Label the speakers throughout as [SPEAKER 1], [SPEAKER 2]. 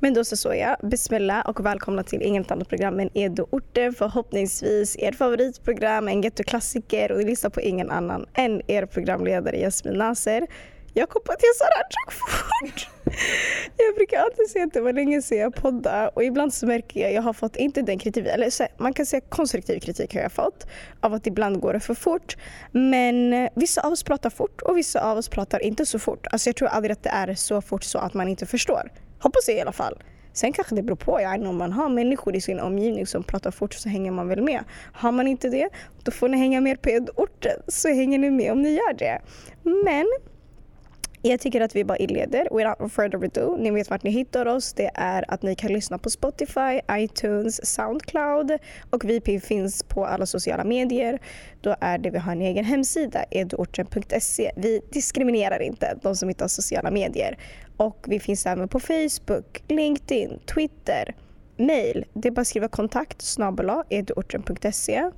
[SPEAKER 1] Men då så såg jag, bismillah och välkomna till inget annat program än Edo Orten. Förhoppningsvis ert favoritprogram, en gettoklassiker och ni lyssnar på ingen annan än er programledare Jasmin Nasser. Jag kom på att jag sa det här fort. Jag brukar alltid säga att det var länge sedan jag poddade och ibland så märker jag att jag har fått, inte den kritik, eller så, man kan säga konstruktiv kritik har jag fått av att ibland går det för fort. Men eh, vissa av oss pratar fort och vissa av oss pratar inte så fort. Alltså jag tror aldrig att det är så fort så att man inte förstår. Hoppas jag i alla fall. Sen kanske det beror på, om man har människor i sin omgivning som pratar fort så hänger man väl med. Har man inte det, då får ni hänga med på orten så hänger ni med om ni gör det. Men jag tycker att vi bara inleder. Without further ado, ni vet vart ni hittar oss. Det är att ni kan lyssna på Spotify, iTunes, Soundcloud och vi finns på alla sociala medier. Då är det vi har en egen hemsida, eduorten.se. Vi diskriminerar inte de som inte har sociala medier. Och vi finns även på Facebook, LinkedIn, Twitter, mail. Det är bara att skriva kontakt snabel eduorten.se.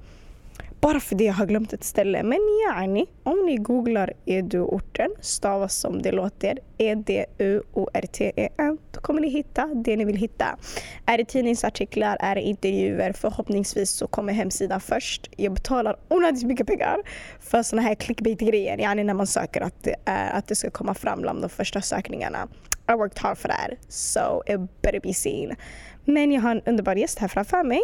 [SPEAKER 1] Bara för det jag har glömt ett ställe. Men yani, om ni googlar Eduorten, stavas som det låter, E-D-U-O-R-T-E-N, då kommer ni hitta det ni vill hitta. Är det tidningsartiklar, är det intervjuer, förhoppningsvis så kommer hemsidan först. Jag betalar onödigt mycket pengar för såna här clickbait-grejer, yani när man söker att det, är, att det ska komma fram bland de första sökningarna. I worked hard for that, so it better be seen. Men jag har en underbar gäst här framför mig.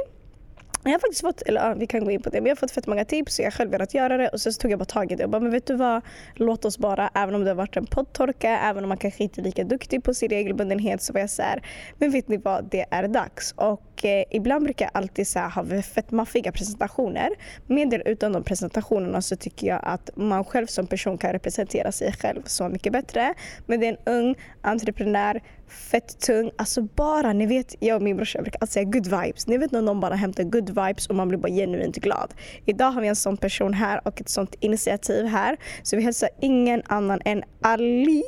[SPEAKER 1] Jag har faktiskt fått, eller ja, vi kan gå in på det, men jag har fått fett många tips och jag har själv velat göra det och sen så tog jag bara tag i det och bara, men vet du vad, låt oss bara, även om det har varit en poddtorka, även om man kanske inte är lika duktig på sin regelbundenhet så var jag såhär, men vet ni vad, det är dags. Och eh, ibland brukar jag alltid så här, ha fett maffiga presentationer. Med eller utan de presentationerna så tycker jag att man själv som person kan representera sig själv så mycket bättre. Men det är en ung entreprenör fett tung. Alltså bara, ni vet, jag och min brorsa brukar alltid säga good vibes. Ni vet när någon bara hämtar good vibes och man blir bara genuint glad. Idag har vi en sån person här och ett sånt initiativ här. Så vi hälsar ingen annan än Ali.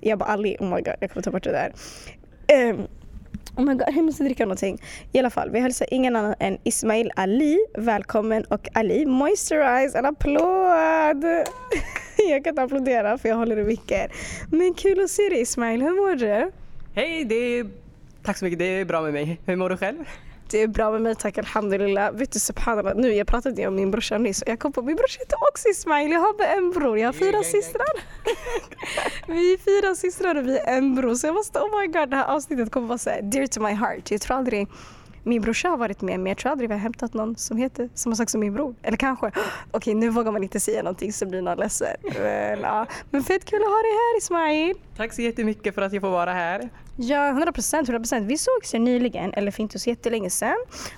[SPEAKER 1] Jag bara Ali, oh my god, jag kommer ta bort det där. Um, Oh my god, jag måste dricka någonting. I alla fall, vi hälsar ingen annan än Ismail Ali. Välkommen och Ali, moisturize, en applåd! jag kan inte applådera för jag håller i micken. Men kul att se dig Ismail, hur mår du?
[SPEAKER 2] Hej, det är... tack så mycket. Det är bra med mig. Hur mår du själv?
[SPEAKER 1] Det är bra med mig tack alhamdulillah. Vet du subhanallah, nu jag pratade om min brorsa nyss och jag kom på min brorsa heter också Ismail. Jag har bara en bror, jag har fyra systrar. vi är fyra systrar och vi är en bror så jag måste, oh my god det här avsnittet kommer vara så dear to my heart. Jag tror aldrig min brorsa har varit med men jag tror aldrig vi har hämtat någon som heter samma sak som min bror. Eller kanske, okej okay, nu vågar man inte säga någonting så blir någon ledsen. Men, ja. men fett kul att ha dig här Ismail.
[SPEAKER 2] Tack så jättemycket för att jag får vara här.
[SPEAKER 1] Ja, 100 procent. 100 procent. Vi sågs ju nyligen, eller för inte så jättelänge sedan.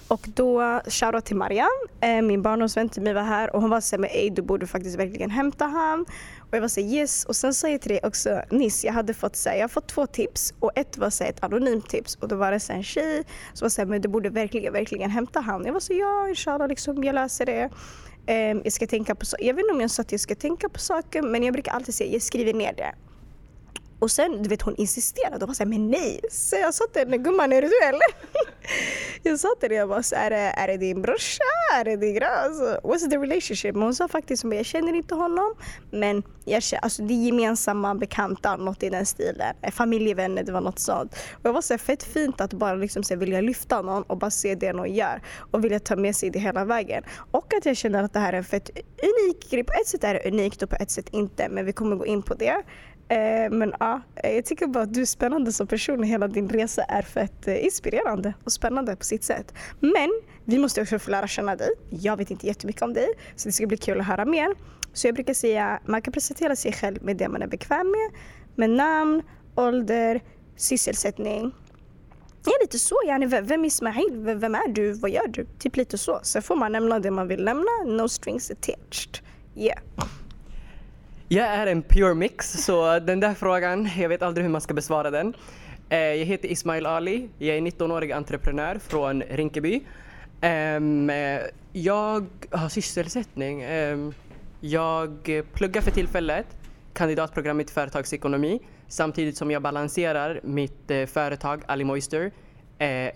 [SPEAKER 1] Och då, shoutout till Marianne, eh, min barndomsvän till mig var här och hon var såhär, ey du borde faktiskt verkligen hämta han. Och jag var såhär yes. Och sen sa jag till dig också nyss, jag hade fått, såhär, jag har fått två tips och ett var såhär, ett anonymt tips och då var det såhär, en tjej som var såhär, men du borde verkligen, verkligen hämta han. Jag var så ja inshallah liksom, jag löser det. Um, jag ska tänka på Jag vet inte om jag sa att jag ska tänka på saker men jag brukar alltid säga jag skriver ner det. Och sen du vet hon insisterade och var såhär, men nej. Så jag sa till henne, gumman är det du eller? jag sa till henne, jag bara, så är, det, är det din brorsa? Är det din grann? Alltså, what's the relationship? Men hon sa faktiskt, jag känner inte honom. Men jag känner, alltså, det är gemensamma bekanta, något i den stilen. Eh, familjevänner, det var något sånt. Och jag var så fett fint att bara liksom, så vilja lyfta någon och bara se det någon gör. Och vilja ta med sig det hela vägen. Och att jag känner att det här är en fett unik grej. På ett sätt är det unikt och på ett sätt inte. Men vi kommer gå in på det. Eh, men ja, eh, jag tycker bara att du är spännande som person. Hela din resa är fett eh, inspirerande och spännande på sitt sätt. Men vi måste också få lära känna dig. Jag vet inte jättemycket om dig så det ska bli kul att höra mer. Så jag brukar säga man kan presentera sig själv med det man är bekväm med. Med namn, ålder, sysselsättning. Ja, lite så. Yani, vem är Ismail? Vem är du? Vad gör du? Typ lite så. Sen får man nämna det man vill nämna. No strings attached. Yeah.
[SPEAKER 2] Jag är en pure mix, så den där frågan, jag vet aldrig hur man ska besvara den. Eh, jag heter Ismail Ali, jag är 19-årig entreprenör från Rinkeby. Ehm, eh, jag har sysselsättning. Ehm, jag pluggar för tillfället kandidatprogrammet i företagsekonomi samtidigt som jag balanserar mitt eh, företag Ali Moister,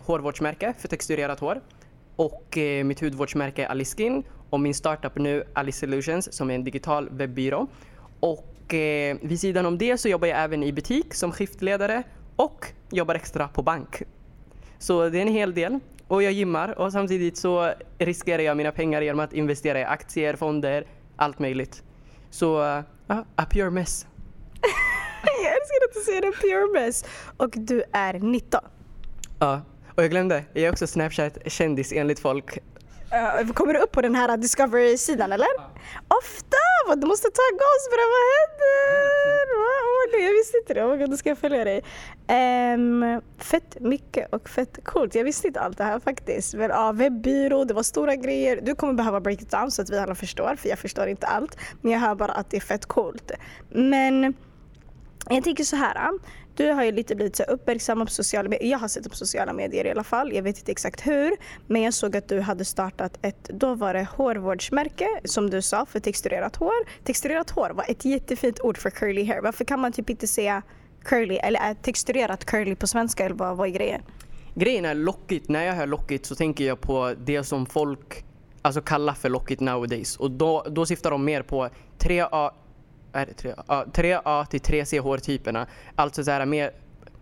[SPEAKER 2] hårvårdsmärke för texturerat hår och mitt hudvårdsmärke Ali Skin och min startup nu Ali Solutions som är en digital webbyrå. Och eh, vid sidan om det så jobbar jag även i butik som skiftledare och jobbar extra på bank. Så det är en hel del. Och jag gymmar och samtidigt så riskerar jag mina pengar genom att investera i aktier, fonder, allt möjligt. Så, uh, a pure mess.
[SPEAKER 1] jag älskar att du säger det, pure mess. Och du är 19.
[SPEAKER 2] Ja, och jag glömde, jag är också Snapchat-kändis enligt folk.
[SPEAKER 1] Uh, kommer du upp på den här Discovery-sidan eller? Ja. Ofta! Du måste tagga oss för vad händer? Oh jag visste inte det. Oh God, då ska jag följa dig. Um, fett mycket och fett coolt. Jag visste inte allt det här faktiskt. Men ja, webbyrå, det var stora grejer. Du kommer behöva break it down så att vi alla förstår, för jag förstår inte allt. Men jag hör bara att det är fett coolt. Men jag tänker så här. Du har ju lite blivit så uppmärksammad på sociala medier. Jag har sett det på sociala medier i alla fall. Jag vet inte exakt hur. Men jag såg att du hade startat ett, då var det hårvårdsmärke som du sa för texturerat hår. Texturerat hår var ett jättefint ord för curly hair. Varför kan man typ inte säga curly eller är texturerat curly på svenska eller vad, vad är grejen?
[SPEAKER 2] Grejen är lockigt. När jag hör lockigt så tänker jag på det som folk alltså kallar för lockigt nowadays. Och då, då syftar de mer på tre A, Äh, är det 3A? 3A till 3C hårtyperna. Alltså så här mer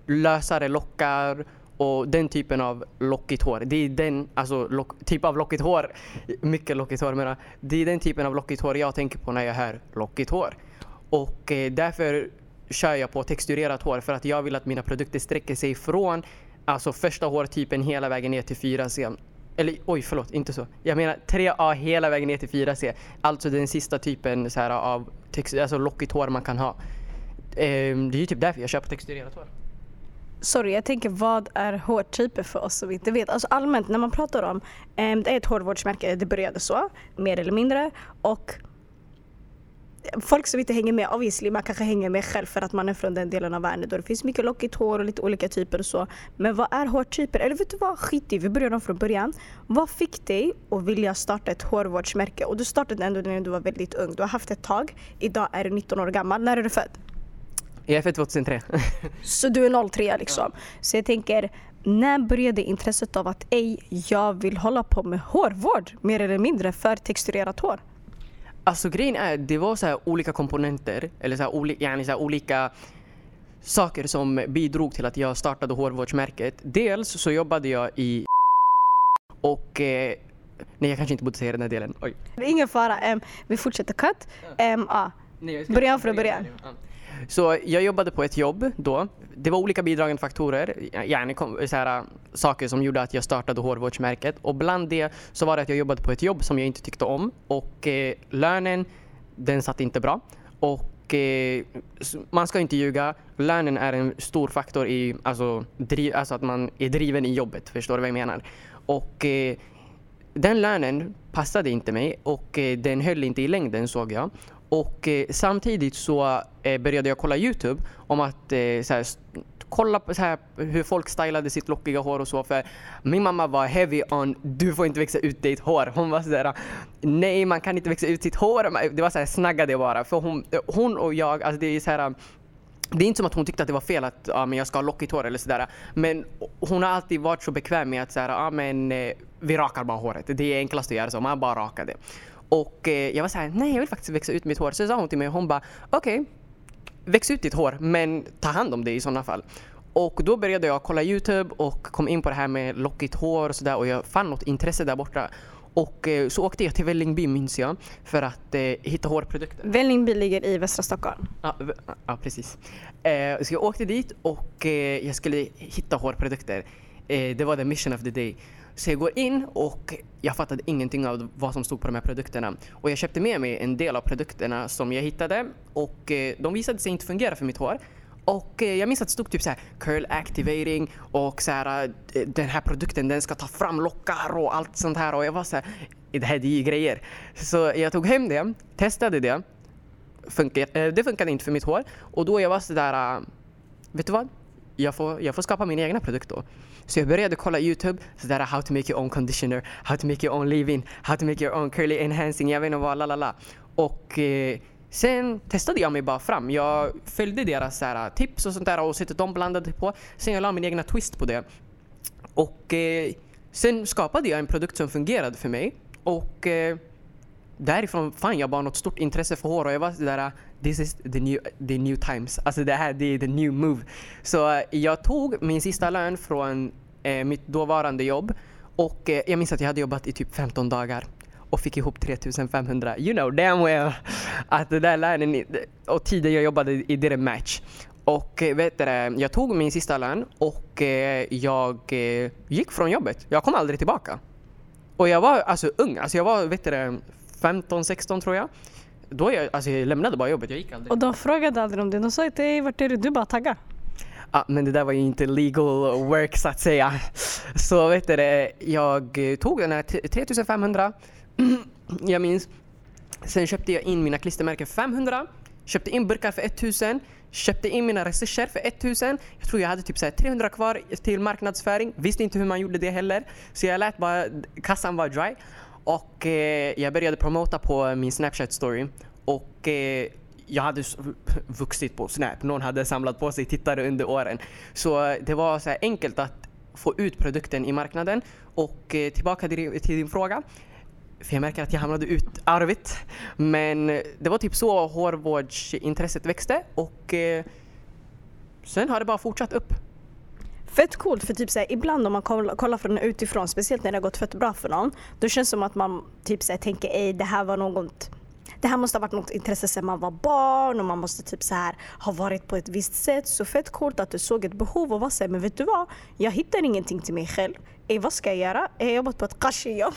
[SPEAKER 2] lösare lockar och den typen av lockigt hår. Det är den alltså, lock, typ av lockigt hår, mycket lockigt hår menar Det är den typen av lockigt hår jag tänker på när jag hör lockigt hår. Och eh, därför kör jag på texturerat hår för att jag vill att mina produkter sträcker sig från alltså första hårtypen hela vägen ner till 4C. Eller oj, förlåt, inte så. Jag menar 3A hela vägen ner till 4C. Alltså den sista typen så här, av alltså lockigt hår man kan ha. Ehm, det är ju typ därför jag köper texturerat hår.
[SPEAKER 1] Sorry, jag tänker vad är hårtyper för oss som inte vet? Alltså allmänt när man pratar om, eh, det är ett hårvårdsmärke, det började så, mer eller mindre. Och folk som inte hänger med, obviously man kanske hänger med själv för att man är från den delen av världen då det finns mycket lockigt hår och lite olika typer och så. Men vad är hårtyper? Eller vet du vad, skit i, vi börjar om från början. Vad fick dig att vilja starta ett hårvårdsmärke? Och du startade ändå när du var väldigt ung. Du har haft ett tag. Idag är du 19 år gammal. När är du född?
[SPEAKER 2] Jag är född 2003.
[SPEAKER 1] så du är 03 liksom. Ja. Så jag tänker, när började intresset av att ej, jag vill hålla på med hårvård mer eller mindre för texturerat hår?
[SPEAKER 2] Alltså grejen är, det var så olika komponenter, eller så här, oli, yani så här, olika saker som bidrog till att jag startade hårvårdsmärket. Dels så jobbade jag i och eh, Nej jag kanske inte borde säga den här delen. Oj.
[SPEAKER 1] Ingen fara, um, vi fortsätter cut. Um, ah. Början från början.
[SPEAKER 2] Så jag jobbade på ett jobb då. Det var olika bidragande faktorer, gärna så här, saker som gjorde att jag startade hårvårdsmärket. Och bland det så var det att jag jobbade på ett jobb som jag inte tyckte om och eh, lönen den satt inte bra. Och eh, man ska inte ljuga, lönen är en stor faktor i alltså, driv, alltså att man är driven i jobbet, förstår du vad jag menar? Och eh, den lönen passade inte mig och eh, den höll inte i längden såg jag. Och eh, samtidigt så eh, började jag kolla Youtube om att eh, såhär, kolla på såhär, hur folk stylade sitt lockiga hår och så. För min mamma var heavy on du får inte växa ut ditt hår. Hon var sådär nej man kan inte växa ut sitt hår. Det var såhär snaggade bara. För hon, hon och jag, alltså det är såhär det är inte som att hon tyckte att det var fel att ja, men jag ska ha lockigt hår eller sådär. Men hon har alltid varit så bekväm med att såhär, ja, men, eh, vi rakar bara håret. Det är enklast att göra så, man bara rakar det. Och eh, jag var så här, nej jag vill faktiskt växa ut mitt hår. Så sa hon till mig, hon bara, okej, okay, väx ut ditt hår men ta hand om det i sådana fall. Och då började jag kolla Youtube och kom in på det här med lockigt hår och sådär och jag fann något intresse där borta. Och eh, så åkte jag till Vällingby minns jag för att eh, hitta hårprodukter.
[SPEAKER 1] Vällingby ligger i västra Stockholm.
[SPEAKER 2] Ja, ja precis. Eh, så jag åkte dit och eh, jag skulle hitta hårprodukter. Eh, det var the mission of the day. Så jag går in och jag fattade ingenting av vad som stod på de här produkterna. Och jag köpte med mig en del av produkterna som jag hittade och eh, de visade sig inte fungera för mitt hår. Och eh, jag minns att det stod typ så här curl activating och så här, eh, den här produkten den ska ta fram lockar och allt sånt här och jag var så här, det här är ju grejer. Så jag tog hem det, testade det. Funkar, det funkade inte för mitt hår och då jag var så där, vet du vad? Jag får, jag får skapa min egna produkt då. Så jag började kolla Youtube, sådär how to make your own conditioner, how to make your own leave-in, how to make your own curly enhancing, jag vet inte vad, la Och eh, sen testade jag mig bara fram. Jag följde deras såhär, tips och sånt där och sättet de blandade på. Sen jag la min egna twist på det. Och eh, sen skapade jag en produkt som fungerade för mig. Och eh, därifrån fann jag bara något stort intresse för hår och jag var sådär this is the new, the new times. Alltså det här det är the new move. Så eh, jag tog min sista lön från eh, mitt dåvarande jobb och eh, jag minns att jag hade jobbat i typ 15 dagar och fick ihop 3500. You know damn well att det där lönen och tiden jag jobbade i didn't match. Och eh, vet du, jag tog min sista lön och eh, jag eh, gick från jobbet. Jag kom aldrig tillbaka. Och jag var alltså ung, alltså jag var vet du, 15-16 tror jag. Då jag, alltså jag lämnade bara jobbet, jag gick aldrig.
[SPEAKER 1] Och de frågade aldrig om det. De sa dig, vart är du? Du bara tagga.
[SPEAKER 2] Ja, men det där var ju inte legal work så att säga. Så vet du det, jag tog den här t- 3500, jag minns. Sen köpte jag in mina klistermärken för 500, köpte in burkar för 1000, köpte in mina resurser för 1000. Jag tror jag hade typ så här 300 kvar till marknadsföring, visste inte hur man gjorde det heller. Så jag lät bara kassan vara dry. Och eh, jag började promota på min Snapchat story. Och eh, jag hade vuxit på Snap. Någon hade samlat på sig tittare under åren. Så eh, det var så här enkelt att få ut produkten i marknaden. Och eh, tillbaka till, din- till din fråga. För jag märker att jag hamnade ut arvigt. Men eh, det var typ så hårvårdsintresset växte och eh, sen har det bara fortsatt upp.
[SPEAKER 1] Fett coolt för typ såhär, ibland om man kollar, kollar från utifrån, speciellt när det har gått fett bra för någon, då känns det som att man typ såhär, tänker ej det här var något det här måste ha varit något intresse sedan man var barn och man måste typ så här ha varit på ett visst sätt. Så fett coolt att du såg ett behov och var såhär, men vet du vad? Jag hittar ingenting till mig själv. Ey, vad ska jag göra? Jag har jobbat på ett kashi-jobb.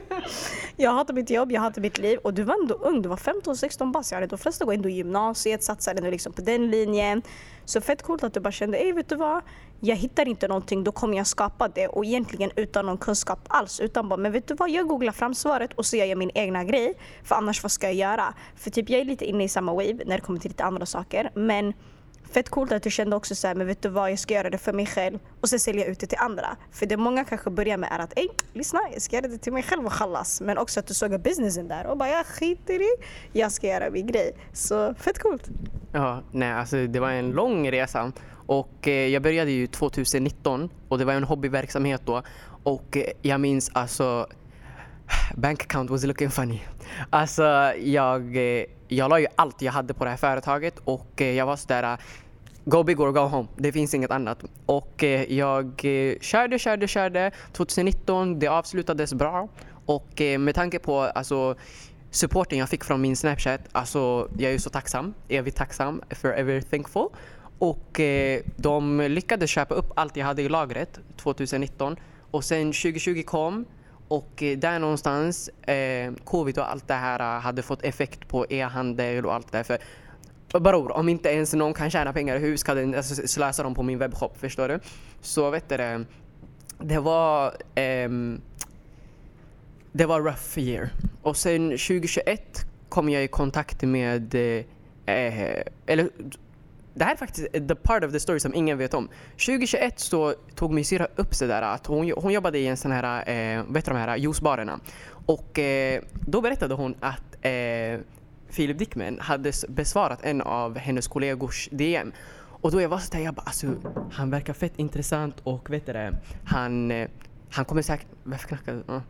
[SPEAKER 1] jag hatar mitt jobb, jag hatar mitt liv. Och du var ändå ung, du var 15-16 bast. Jag hade de flesta går ändå i gymnasiet, satsar ändå liksom på den linjen. Så fett coolt att du bara kände, ey vet du vad? Jag hittar inte någonting, då kommer jag skapa det. Och egentligen utan någon kunskap alls. Utan bara, men vet du vad? Jag googlar fram svaret och så gör jag min egna grej. För annars vad ska jag göra? För typ jag är lite inne i samma wave när det kommer till lite andra saker. Men Fett coolt att du kände också så här, men vet du vad, jag ska göra det för mig själv och sen sälja ut det till andra. För det många kanske börjar med är att, ey, lyssna, jag ska göra det till mig själv och chalas. Men också att du såg businessen där och bara, jag skiter i, jag ska göra min grej. Så fett coolt.
[SPEAKER 2] Ja, nej, alltså det var en lång resa. Och eh, jag började ju 2019 och det var en hobbyverksamhet då. Och eh, jag minns alltså Bank account was looking funny. Alltså jag, eh, jag la ju allt jag hade på det här företaget och jag var sådär Go big or go home. Det finns inget annat. Och jag körde, körde, körde. 2019, det avslutades bra. Och med tanke på alltså, supporten jag fick från min Snapchat, alltså jag är så tacksam. Evigt tacksam. Forever thankful. Och eh, de lyckades köpa upp allt jag hade i lagret 2019. Och sen 2020 kom och eh, där någonstans, eh, covid och allt det här eh, hade fått effekt på e-handel och allt det där. För Bror, om inte ens någon kan tjäna pengar, hur ska den alltså, slösa dem på min webbshop? Förstår du? Så vet du det, det var ehm, det var rough year. Och sen 2021 kom jag i kontakt med, eh, eh eller det här är faktiskt the part of the story som ingen vet om. 2021 så tog min syrra upp sig där att hon, hon jobbade i en sån här, eh, vet du de här juicebarerna. Och eh, då berättade hon att eh, Philip Dickman hade besvarat en av hennes kollegors DM. Och då jag var sådär, jag bara alltså, han verkar fett intressant och vet du det, han, eh, han kommer säkert, varför knackar du?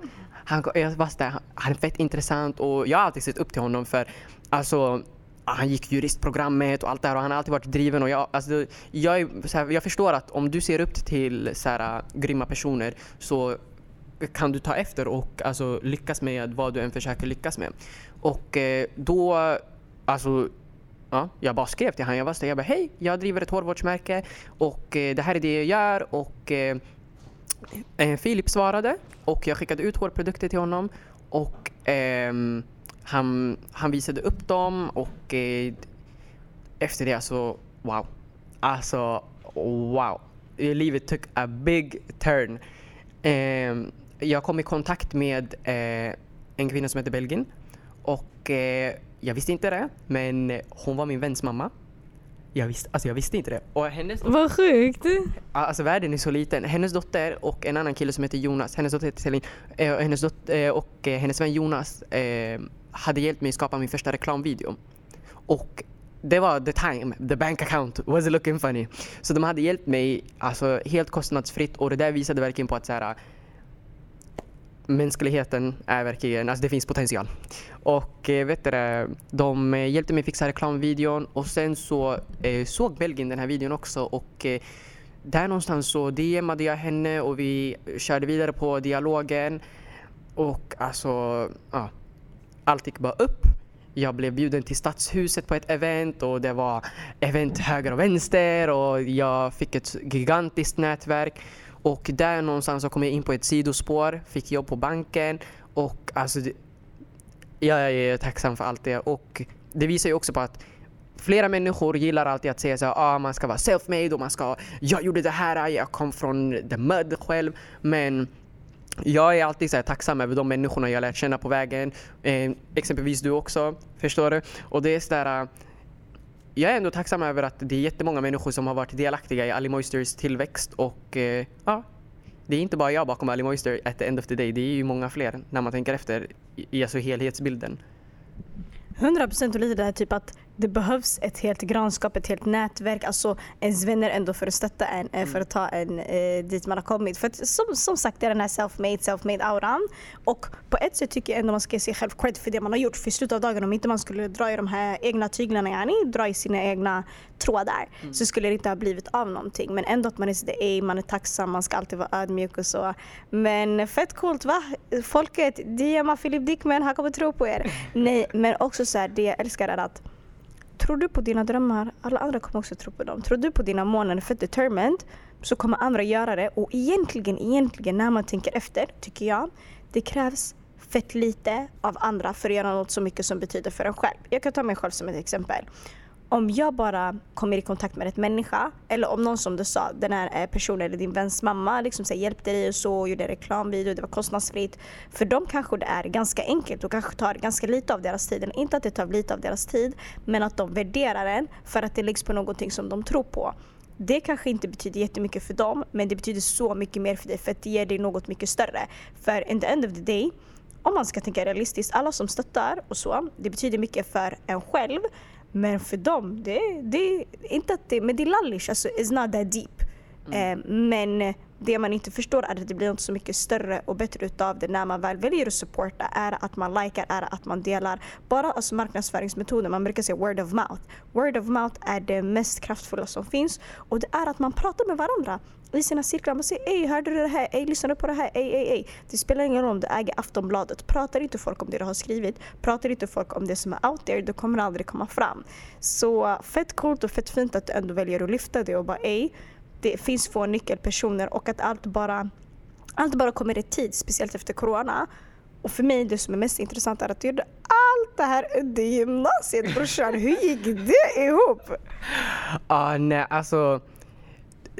[SPEAKER 2] Han, jag var sådär, han är fett intressant och jag har alltid sett upp till honom för alltså Ah, han gick juristprogrammet och allt det här och han har alltid varit driven och jag, alltså, jag, är, så här, jag förstår att om du ser upp till så här, grymma personer så kan du ta efter och alltså, lyckas med vad du än försöker lyckas med. Och eh, då, alltså Ja, jag bara skrev till honom. Jag var jag bara hej, jag driver ett hårvårdsmärke och eh, det här är det jag gör och eh, eh Filip svarade och jag skickade ut hårprodukter till honom och eh, han, han visade upp dem och eh, efter det så wow. Alltså wow. Livet took a big turn. Eh, jag kom i kontakt med eh, en kvinna som heter Belgin och eh, jag visste inte det men hon var min väns mamma. Jag visste, alltså jag visste inte det. Och hennes
[SPEAKER 1] Vad sjukt.
[SPEAKER 2] Alltså världen är så liten. Hennes dotter och en annan kille som heter Jonas, hennes dotter heter Celine, eh, hennes, dot- eh, och eh, hennes vän Jonas eh, hade hjälpt mig skapa min första reklamvideo. Och det var the time, the bank account was looking funny. Så de hade hjälpt mig alltså, helt kostnadsfritt och det där visade verkligen på att så här, mänskligheten är verkligen, alltså det finns potential. Och eh, vet du, de eh, hjälpte mig fixa reklamvideon och sen så eh, såg Belgien den här videon också och eh, där någonstans så DMade jag henne och vi körde vidare på dialogen och alltså, ja, allt gick bara upp. Jag blev bjuden till Stadshuset på ett event och det var event höger och vänster och jag fick ett gigantiskt nätverk. Och där någonstans så kom jag in på ett sidospår, fick jobb på banken och alltså jag är tacksam för allt det och det visar ju också på att flera människor gillar alltid att säga så ah, man ska vara self-made och man ska, jag gjorde det här, jag kom från the mud själv. Men jag är alltid så tacksam över de människorna jag lärt känna på vägen. Eh, exempelvis du också, förstår du? Och det är sådär, jag är ändå tacksam över att det är jättemånga människor som har varit delaktiga i Ali Moisters tillväxt och eh, ja, det är inte bara jag bakom Ali Moister at the end of the day, det är ju många fler när man tänker efter i alltså helhetsbilden.
[SPEAKER 1] 100 procent och lite det här typ att det behövs ett helt grannskap, ett helt nätverk, alltså ens vänner ändå för att stötta en, mm. för att ta en eh, dit man har kommit. För att, som, som sagt det är den här self-made, self-made auran. Och på ett sätt tycker jag ändå man ska ge sig själv cred för det man har gjort. För i slutet av dagen om inte man skulle dra i de här egna tyglarna, yani, dra i sina egna trådar, mm. så skulle det inte ha blivit av någonting. Men ändå att man är sådär, man är tacksam, man ska alltid vara ödmjuk och så. Men fett coolt va? Folket, DMa Filip Dickman, han kommer tro på er. Nej, men också så här, det jag älskar är att Tror du på dina drömmar, alla andra kommer också tro på dem. Tror du på dina mål, är fett determined, så kommer andra göra det. Och egentligen, egentligen när man tänker efter, tycker jag, det krävs fett lite av andra för att göra något så mycket som betyder för en själv. Jag kan ta mig själv som ett exempel om jag bara kommer i kontakt med rätt människa eller om någon som du sa, den här eh, personen eller din väns mamma liksom så hjälpte dig och så, gjorde en reklamvideo, det var kostnadsfritt. För dem kanske det är ganska enkelt och kanske tar ganska lite av deras tid. Inte att det tar lite av deras tid, men att de värderar den för att det läggs på någonting som de tror på. Det kanske inte betyder jättemycket för dem, men det betyder så mycket mer för dig för att det ger dig något mycket större. För in the end of the day, om man ska tänka realistiskt, alla som stöttar och så, det betyder mycket för en själv. Men för dem, det, det inte att det, men det är lallish, alltså it's not that deep. Mm. Eh, men det man inte förstår är att det blir inte så mycket större och bättre utav det när man väl väljer att supporta är att man likar, är att man delar. Bara alltså marknadsföringsmetoder, man brukar säga word of mouth. Word of mouth är det mest kraftfulla som finns och det är att man pratar med varandra i sina cirklar. Man säger ej, hörde du det här? Ej, lyssnade du på det här? Ej, ej, ej. Det spelar ingen roll om du äger Aftonbladet. Pratar inte folk om det du har skrivit, pratar inte folk om det som är out there, då kommer det aldrig komma fram. Så fett coolt och fett fint att du ändå väljer att lyfta det och bara ej, det finns få nyckelpersoner och att allt bara, allt bara kommer i tid, speciellt efter corona. Och för mig, det som är mest intressant är att du gjorde allt det här under gymnasiet brorsan. Hur gick det ihop?
[SPEAKER 2] Ah, nej, alltså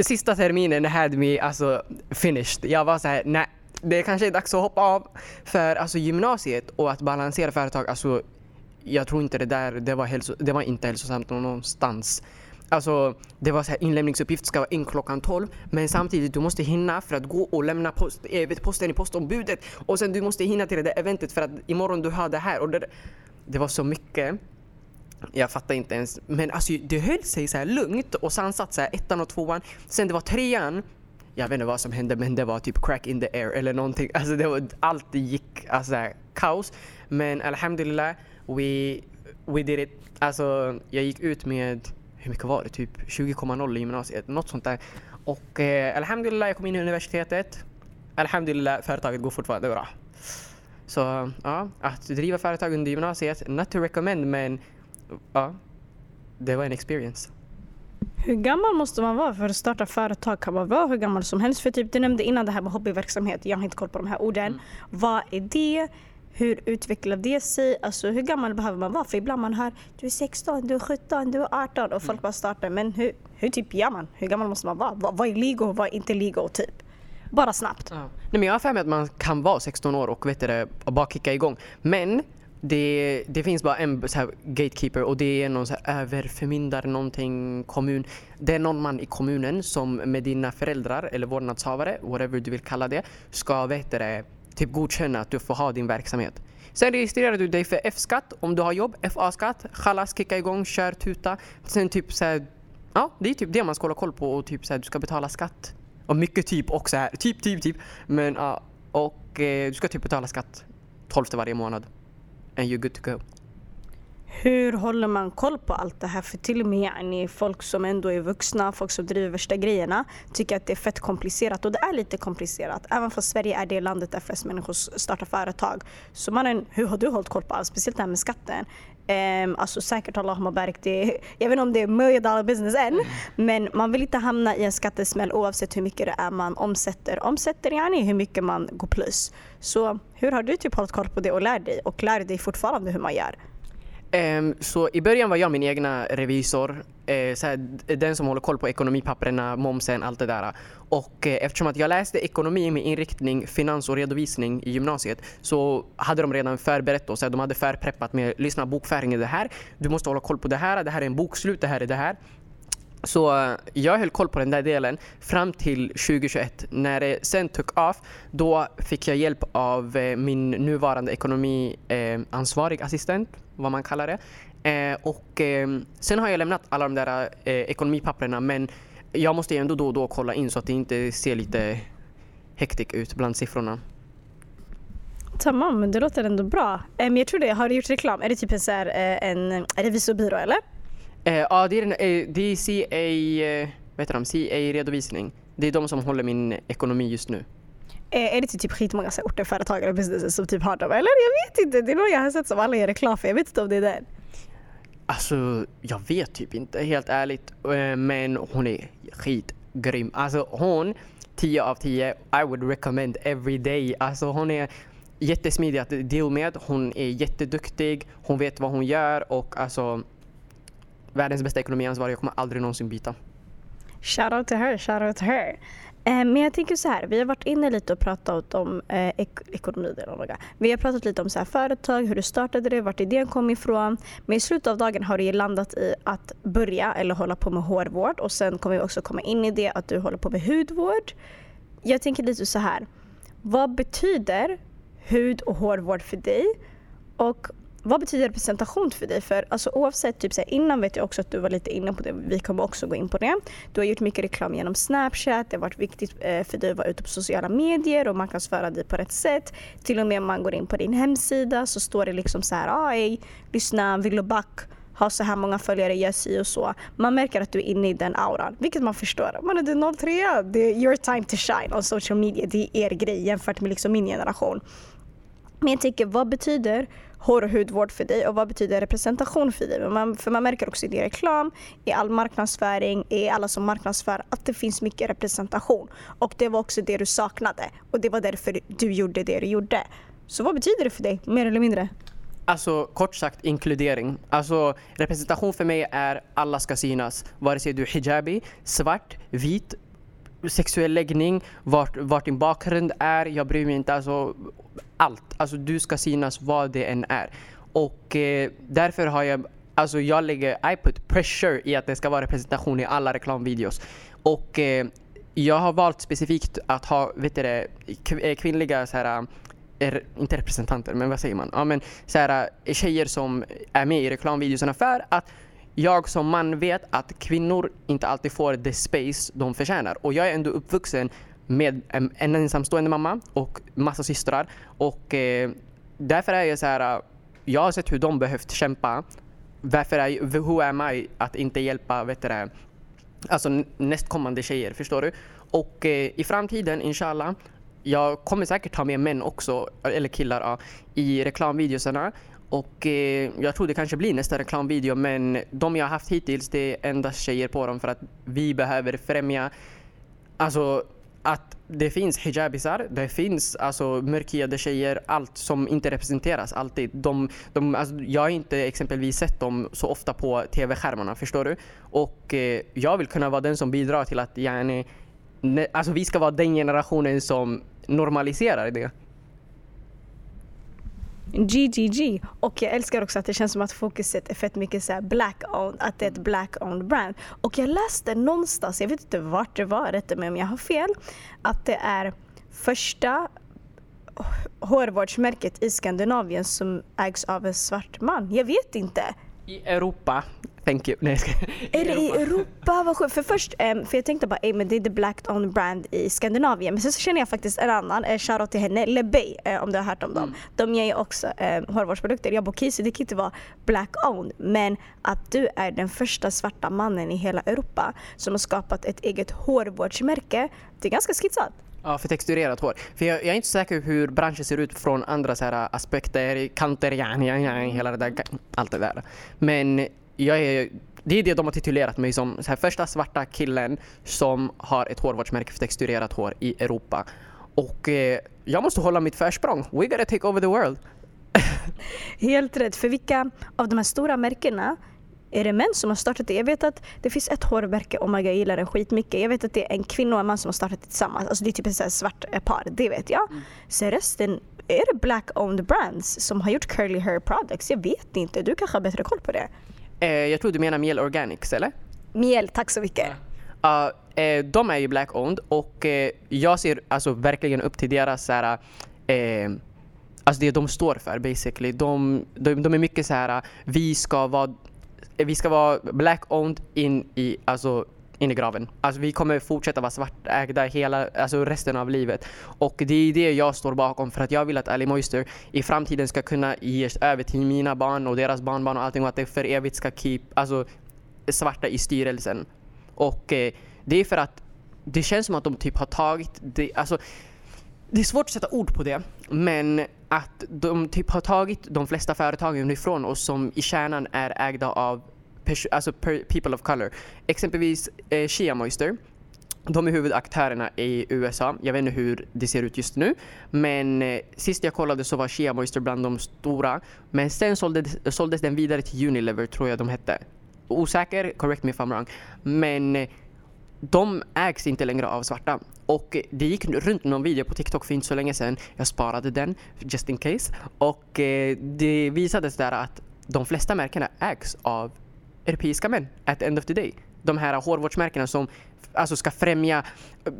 [SPEAKER 2] sista terminen had me alltså finished. Jag var så här, nej, det kanske är dags att hoppa av. För alltså gymnasiet och att balansera företag, alltså jag tror inte det där, det var, hälso, det var inte hälsosamt någonstans. Alltså, det var så här, inlämningsuppgift ska vara in klockan 12 men samtidigt du måste hinna för att gå och lämna post, äh, posten i postombudet och sen du måste hinna till det där eventet för att imorgon du har det här. Och det, det var så mycket. Jag fattar inte ens. Men alltså det höll sig så här lugnt och sansat så här ettan och tvåan. Sen det var trean. Jag vet inte vad som hände men det var typ crack in the air eller någonting. Alltså det var, allt gick alltså här, kaos. Men alhamdulillah, we, we did it. Alltså jag gick ut med, hur mycket var det? Typ 20,0 i gymnasiet. Något sånt där. Och eh, alhamdulillah jag kom in i universitetet. Alhamdulillah företaget går fortfarande bra. Så ja, att driva företag under gymnasiet, not to recommend men ja, det var en experience.
[SPEAKER 1] Hur gammal måste man vara för att starta företag? Kan man vara hur gammal som helst? För typ, du nämnde innan det här med hobbyverksamhet. Jag har inte koll på de här orden. Mm. Vad är det? Hur utvecklar det sig? Alltså hur gammal behöver man vara? För ibland man hör du är 16, du är 17, du är 18 och folk mm. bara startar. Men hur, hur typ gör man? Hur gammal måste man vara? Vad, vad är legal och vad är inte legal typ? Bara snabbt. Ja.
[SPEAKER 2] Nej, men jag har för mig att man kan vara 16 år och, vet det, och bara kicka igång. Men det, det finns bara en så här gatekeeper och det är någon så här överförmyndare, någonting kommun. Det är någon man i kommunen som med dina föräldrar eller vårdnadshavare, whatever du vill kalla det, ska det, typ godkänna att du får ha din verksamhet. Sen registrerar du dig för F-skatt om du har jobb, FA-skatt, chalas, kicka igång, kör, tuta. Sen typ så här, ja det är typ det man ska hålla koll på och typ så här, du ska betala skatt. Och mycket typ också här, typ, typ, typ. Men ja, och och eh, du ska typ betala skatt 12 varje månad. And you're good to go.
[SPEAKER 1] Hur håller man koll på allt det här? För till och med yani, folk som ändå är vuxna, folk som driver värsta grejerna tycker att det är fett komplicerat och det är lite komplicerat. Även fast Sverige är det landet där flest människor startar företag. Så mannen, hur har du hållit koll på allt? Speciellt det här med skatten. Um, alltså säkert Allah Mabarak, det, jag vet inte om det är million dollar business än, mm. men man vill inte hamna i en skattesmäll oavsett hur mycket det är man omsätter. Omsätter yani hur mycket man går plus. Så hur har du typ hållit koll på det och lärt dig? Och lär dig fortfarande hur man gör?
[SPEAKER 2] Um, så i början var jag min egna revisor, eh, uh, såhär, den som håller koll på ekonomipapperna, momsen, allt det där. Och uh, eftersom att jag läste ekonomi med inriktning finans och redovisning i gymnasiet så hade de redan förberett oss. De hade förpreppat med lyssna bokföring är det här, du måste hålla koll på det här, det här är en bokslut, det här är det här. Så uh, jag höll koll på den där delen fram till 2021. När det sen tog av, då fick jag hjälp av uh, min nuvarande ekonomiansvarig uh, assistent vad man kallar det. Eh, och eh, sen har jag lämnat alla de där eh, ekonomipapperna men jag måste ändå då och då kolla in så att det inte ser lite hektik ut bland siffrorna.
[SPEAKER 1] Tamam, det låter ändå bra. Eh, men jag tror det, har du gjort reklam? Är det typ en, så här, eh, en revisorbyrå eller?
[SPEAKER 2] Eh, ja, det är, en, det är CA, vad heter de? CA-redovisning. Det är de som håller min ekonomi just nu.
[SPEAKER 1] Är det typ skitmånga ortenföretagare och businesses som typ har dem? Eller jag vet inte, det är något jag har sett som alla gör reklam för. Jag vet inte om det är den.
[SPEAKER 2] Alltså, jag vet typ inte helt ärligt. Eh, men hon är skitgrym. Alltså hon, 10 av 10, I would recommend every day. Alltså hon är jättesmidig att deal med. Hon är jätteduktig, hon vet vad hon gör och alltså världens bästa ekonomiansvarig. Jag kommer aldrig någonsin byta.
[SPEAKER 1] Shout out to her, shout out to her. Eh, men jag tänker så här, vi har varit inne lite och pratat om eh, ek ekonomi. Vi har pratat lite om så här, företag, hur du startade det, vart idén kom ifrån. Men i slutet av dagen har du landat i att börja eller hålla på med hårvård och sen kommer vi också komma in i det att du håller på med hudvård. Jag tänker lite så här, vad betyder hud och hårvård för dig? Och vad betyder representation för dig? För alltså, oavsett, typ, så här, innan vet jag också att du var lite inne på det, vi kommer också gå in på det. Du har gjort mycket reklam genom Snapchat, det har varit viktigt eh, för dig att vara ute på sociala medier och marknadsföra dig på rätt sätt. Till och med om man går in på din hemsida så står det liksom så här, ah, lyssna, vill du back? ha så här många följare, gör si och så. Man märker att du är inne i den auran, vilket man förstår. Man är du 03, det är your time to shine on social media. Det är er grej jämfört med liksom min generation. Men jag tänker, vad betyder hår och hudvård för dig och vad betyder representation för dig? Man, för man märker också i din reklam, i all marknadsföring, i alla som marknadsför att det finns mycket representation. Och det var också det du saknade och det var därför du gjorde det du gjorde. Så vad betyder det för dig, mer eller mindre?
[SPEAKER 2] Alltså kort sagt inkludering. Alltså representation för mig är alla ska synas. Vare sig du är hijabi, svart, vit, sexuell läggning, vart, vart din bakgrund är. Jag bryr mig inte. Alltså, allt. Alltså, du ska synas vad det än är. Och eh, därför har jag, alltså jag lägger, I put pressure i att det ska vara representation i alla reklamvideos. Och eh, jag har valt specifikt att ha, vet du det, eh, kvinnliga så här, eh, är, inte representanter, men vad säger man? Ja, men så här, eh, tjejer som är med i reklamvideorna för att jag som man vet att kvinnor inte alltid får the space de förtjänar. Och jag är ändå uppvuxen med en, ensamstående mamma och massa systrar. Och eh, därför är jag så här, eh, jag har sett hur de behövt kämpa. Varför är who am I att inte hjälpa vet du, alltså nästkommande tjejer, förstår du? Och eh, i framtiden, inshallah, jag kommer säkert ta med män också, eller killar, ja, i reklamvideosarna. Och eh, jag tror det kanske blir nästa reklamvideo men de jag har haft hittills det är endast tjejer på dem för att vi behöver främja alltså att det finns hijabisar, det finns alltså mörkhyade tjejer, allt som inte representeras alltid. De, de, alltså, jag har inte exempelvis sett dem så ofta på tv-skärmarna, förstår du? Och eh, jag vill kunna vara den som bidrar till att yani, ne, alltså, vi ska vara den generationen som normaliserar det.
[SPEAKER 1] GGG. Och jag älskar också att det känns som att fokuset är fett mycket så black-owned, att det är ett black-owned brand. Och jag läste någonstans, jag vet inte vart det var, rätta mig om jag har fel, att det är första hårvårdsmärket i Skandinavien som ägs av en svart man. Jag vet inte.
[SPEAKER 2] I Europa. Thank you. Nej, ska...
[SPEAKER 1] Är det i Europa? Vad sjukt. För först, um, för jag tänkte bara, men det är the black owned brand i Skandinavien. Men sen så känner jag faktiskt en annan, eh, shoutout till henne, LeBay uh, om du har hört om dem.
[SPEAKER 2] Mm.
[SPEAKER 1] De ger ju också um, hårvårdsprodukter. Jag bara Kisi, det kan inte vara black owned. Men att du är den första svarta mannen i hela Europa som har skapat ett eget hårvårdsmärke. Det är ganska skitsat.
[SPEAKER 2] Ja, för texturerat hår. För jag, jag är inte säker hur branschen ser ut från andra så här aspekter, kanter, ja, ja, ja, hela det där, allt det där. Men jag är, det är det de har titulerat mig som, så här, första svarta killen som har ett hårvårdsmärke för texturerat hår i Europa. Och eh, jag måste hålla mitt försprång. We gotta take over the world.
[SPEAKER 1] Helt rätt. För vilka av de här stora märkena är det män som har startat det? Jag vet att det finns ett hårmärke, oh my God, jag gillar den skitmycket. Jag vet att det är en kvinna och en man som har startat det tillsammans. Alltså det är typ ett svart par, det vet jag. Mm. Sen resten, är det black owned brands som har gjort curly hair products? Jag vet inte, du kanske har bättre koll på det?
[SPEAKER 2] Eh, jag tror du menar Miel Organics eller?
[SPEAKER 1] Miel, tack så mycket.
[SPEAKER 2] Ja. Uh, eh, de är ju black owned och eh, jag ser alltså verkligen upp till deras så här, eh, Alltså det de står för basically. De, de, de är mycket så här, vi ska vara vi ska vara black-owned in i, alltså, in i graven. Alltså vi kommer fortsätta vara svartägda hela, alltså resten av livet. Och det är det jag står bakom för att jag vill att Ali Moister i framtiden ska kunna ges över till mina barn och deras barnbarn och allting och att det för evigt ska keep, alltså svarta i styrelsen. Och eh, det är för att det känns som att de typ har tagit, det, alltså det är svårt att sätta ord på det, men att de typ har tagit de flesta företagen ifrån oss som i kärnan är ägda av alltså people of color. Exempelvis eh, Shia Moister. De är huvudaktörerna i USA. Jag vet inte hur det ser ut just nu. Men eh, sist jag kollade så var Shia Moister bland de stora. Men sen såldes, såldes den vidare till Unilever tror jag de hette. Osäker, correct me if I'm wrong. Men eh, de ägs inte längre av svarta. Och det gick runt någon video på TikTok för inte så länge sedan. Jag sparade den just in case. Och eh, det visades där att de flesta märkena ägs av europeiska män at the end of the day. De här hårvårdsmärkena som alltså ska främja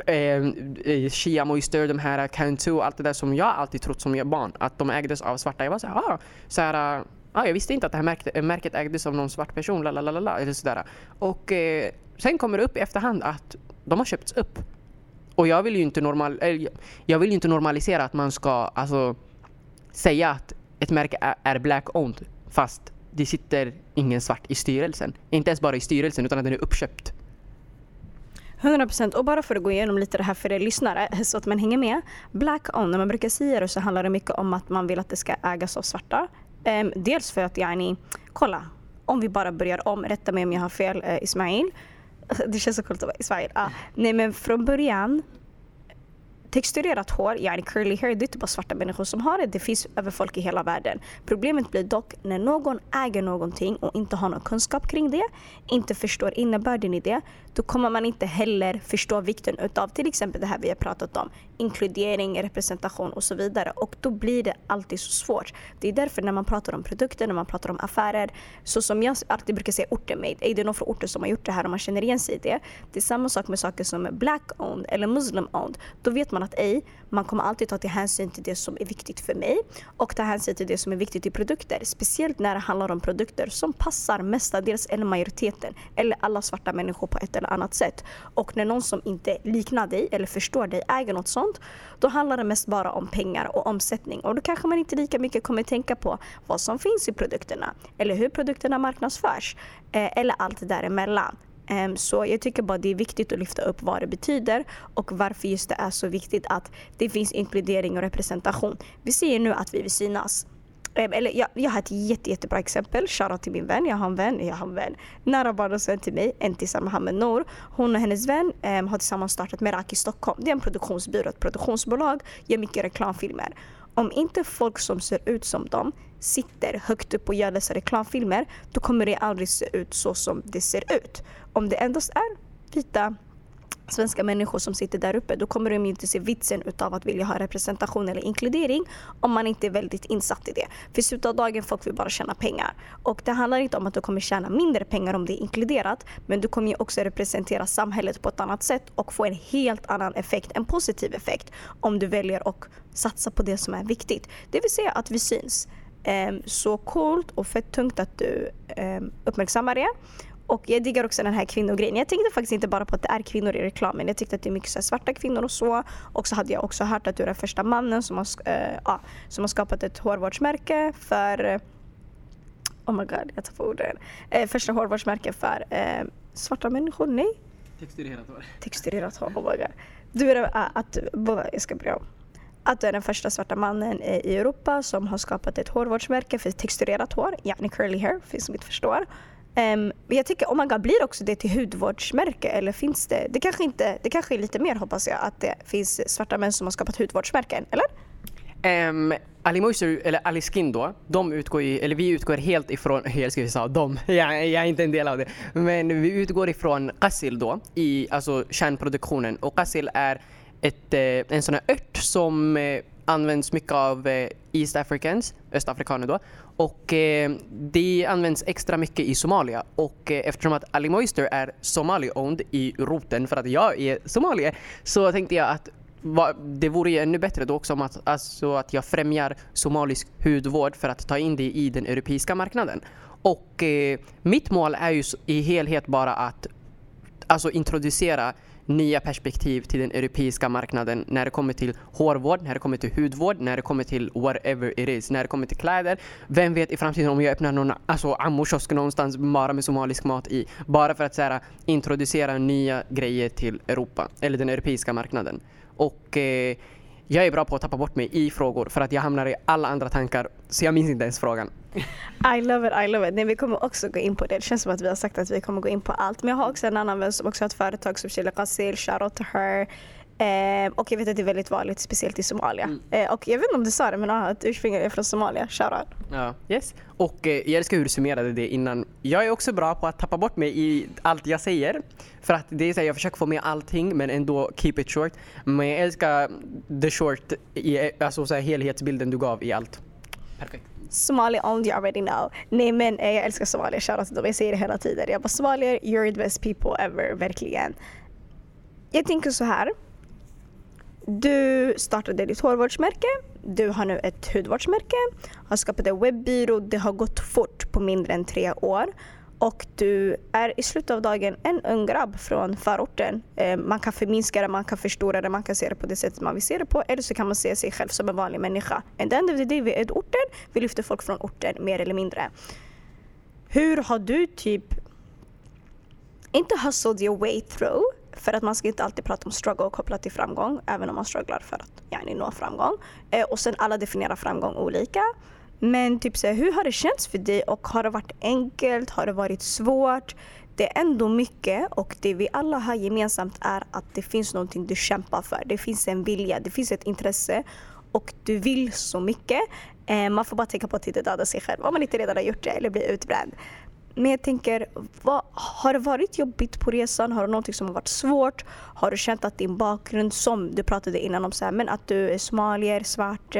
[SPEAKER 2] eh, eh Shia Moisture, de här Cantu och allt det där som jag alltid trott som barn att de ägdes av svarta. Jag var så här, ah, så här ah, jag visste inte att det här märket, märket ägdes av någon svart person, la, la, la, la, eller sådär. Och eh, sen kommer det upp i efterhand att de har köpts upp. Och jag vill ju inte, normal, jag vill inte normalisera att man ska alltså, säga att ett märke är black-owned fast det sitter ingen svart i styrelsen. Inte ens bara i styrelsen utan att den är uppköpt.
[SPEAKER 1] 100% och bara för att gå igenom lite det här för er lyssnare så att man hänger med. Black on, när man brukar säga det så handlar det mycket om att man vill att det ska ägas av svarta. Ehm, dels för att yani, kolla, om vi bara börjar om, rätta mig om jag har fel eh, Ismail. Det känns så coolt att vara Ismail. Ah, nej men från början texturerat hår, yani curly hair, det är typ inte bara svarta människor som har det. Det finns över folk i hela världen. Problemet blir dock när någon äger någonting och inte har någon kunskap kring det, inte förstår innebörden i det, då kommer man inte heller förstå vikten utav till exempel det här vi har pratat om. Inkludering, representation och så vidare. Och då blir det alltid så svårt. Det är därför när man pratar om produkter, när man pratar om affärer, så som jag alltid brukar säga orten-made. Är det någon från orten som har gjort det här och man känner igen sig i det. Det är samma sak med saker som är black-owned eller muslim-owned. Då vet man att ej, man kommer alltid ta till hänsyn till det som är viktigt för mig och ta hänsyn till det som är viktigt i produkter. Speciellt när det handlar om produkter som passar mestadels eller majoriteten eller alla svarta människor på ett eller annat sätt. Och när någon som inte liknar dig eller förstår dig äger något sånt, då handlar det mest bara om pengar och omsättning. Och då kanske man inte lika mycket kommer tänka på vad som finns i produkterna eller hur produkterna marknadsförs eh, eller allt däremellan. Ehm, så jag tycker bara det är viktigt att lyfta upp vad det betyder och varför just det är så viktigt att det finns inkludering och representation. Vi ser nu att vi vill synas. Ehm, eller jag, jag har ett jätte, jättebra exempel. Shoutout till min vän. Jag har en vän, jag har en vän. Nära barndomsvän till mig, Entisa Mohammed Nour. Hon och hennes vän um, har tillsammans startat Meraki Stockholm. Det är en produktionsbyrå, ett produktionsbolag, gör mycket reklamfilmer. Om inte folk som ser ut som dem sitter högt upp och gör dessa reklamfilmer, då kommer det aldrig se ut så som det ser ut. Om det endast är vita svenska människor som sitter där uppe, då kommer de inte se vitsen utav att vilja ha representation eller inkludering om man inte är väldigt insatt i det. För i slutet av dagen folk vill bara tjäna pengar. Och det handlar inte om att du kommer tjäna mindre pengar om det är inkluderat, men du kommer ju också representera samhället på ett annat sätt och få en helt annan effekt, en positiv effekt, om du väljer att satsa på det som är viktigt. Det vill säga att vi syns. Ehm, så coolt och fett tungt att du ehm, uppmärksammar det. Och jag diggar också den här kvinnogrejen. Jag tänkte faktiskt inte bara på att det är kvinnor i reklamen. Jag tyckte att det är mycket så svarta kvinnor och så. Och så hade jag också hört att du är den första mannen som har, uh, uh, som har skapat ett hårvårdsmärke för Oh my god, jag tar på orden. Uh, första hårvårdsmärke för svarta människor, nej?
[SPEAKER 2] Texturerat hår.
[SPEAKER 1] Texturerat hår, oh my god. Du är, att, jag ska börja om att du är den första svarta mannen i Europa som har skapat ett hårvårdsmärke för texturerat hår, yani curly hair, för som inte förstår. Um, jag tycker, oh my God, blir också det till hudvårdsmärke eller finns det? Det kanske, inte, det kanske är lite mer hoppas jag att det finns svarta män som har skapat hudvårdsmärken, eller?
[SPEAKER 2] Um, Ali Moisture, eller Ali Skin då, de utgår ju, eller vi utgår helt ifrån, jag ska säga de, jag, jag är inte en del av det, men vi utgår ifrån Qassil då, i alltså kärnproduktionen och Qassil är ett, eh, en sån här ört som eh, används mycket av eh, East Africans, östafrikaner då. Och det används extra mycket i Somalia och eftersom att Ali Moister är Somali-owned i roten för att jag är somalier så tänkte jag att det vore ju ännu bättre då också om att, alltså att jag främjar somalisk hudvård för att ta in det i den europeiska marknaden. Och eh, mitt mål är ju i helhet bara att alltså introducera nya perspektiv till den europeiska marknaden när det kommer till hårvård, när det kommer till hudvård, när det kommer till whatever it is, när det kommer till kläder. Vem vet i framtiden om jag öppnar någon alltså, ammokiosk någonstans bara med somalisk mat i. Bara för att så här, introducera nya grejer till Europa, eller den europeiska marknaden. Och eh, jag är bra på att tappa bort mig i frågor för att jag hamnar i alla andra tankar så jag minns inte ens frågan.
[SPEAKER 1] I love it, I love it. Nej, vi kommer också gå in på det. Det känns som att vi har sagt att vi kommer gå in på allt. Men jag har också en annan vän som också har ett företag som Sheila Qasil, shout to her. Eh, och jag vet att det är väldigt vanligt, speciellt i Somalia. Mm. Eh, och jag vet inte om du sa det, men ah, att ursprunget är från Somalia. Shoutout.
[SPEAKER 2] Ja, yes. Och eh, jag älskar hur du summerade det innan. Jag är också bra på att tappa bort mig i allt jag säger. För att det är så här, jag försöker få med allting men ändå keep it short. Men jag älskar the short, i, alltså så här, helhetsbilden du gav i allt. Perfekt.
[SPEAKER 1] Somali owned, you already know. Nej men eh, jag älskar Somalia, shoutout till dem. Jag säger det hela tiden. Jag bara somalier, you're the best people ever, verkligen. Jag tänker så här. Du startade ditt hårvårdsmärke, du har nu ett hudvårdsmärke, har skapat en webbyrå, det har gått fort på mindre än tre år. Och du är i slutet av dagen en ung grabb från förorten. Eh, man kan förminska det, man kan förstora det, man kan se det på det sättet man vill se det på. Eller så kan man se sig själv som en vanlig människa. And end of the day, vi är orten, vi lyfter folk från orten mer eller mindre. Hur har du typ, inte hustled your way through, för att man ska inte alltid prata om struggle kopplat till framgång, även om man strugglar för att yani, nå framgång. Eh, och sen alla definierar framgång olika. Men typ så här, hur har det känts för dig och har det varit enkelt? Har det varit svårt? Det är ändå mycket och det vi alla har gemensamt är att det finns någonting du kämpar för. Det finns en vilja, det finns ett intresse och du vill så mycket. Eh, man får bara tänka på att inte döda sig själv om man inte redan har gjort det eller blir utbränd. Men jag tänker, vad, har det varit jobbigt på resan? Har det någonting som har varit svårt? Har du känt att din bakgrund, som du pratade innan om, så här, men att du är somalier, svart,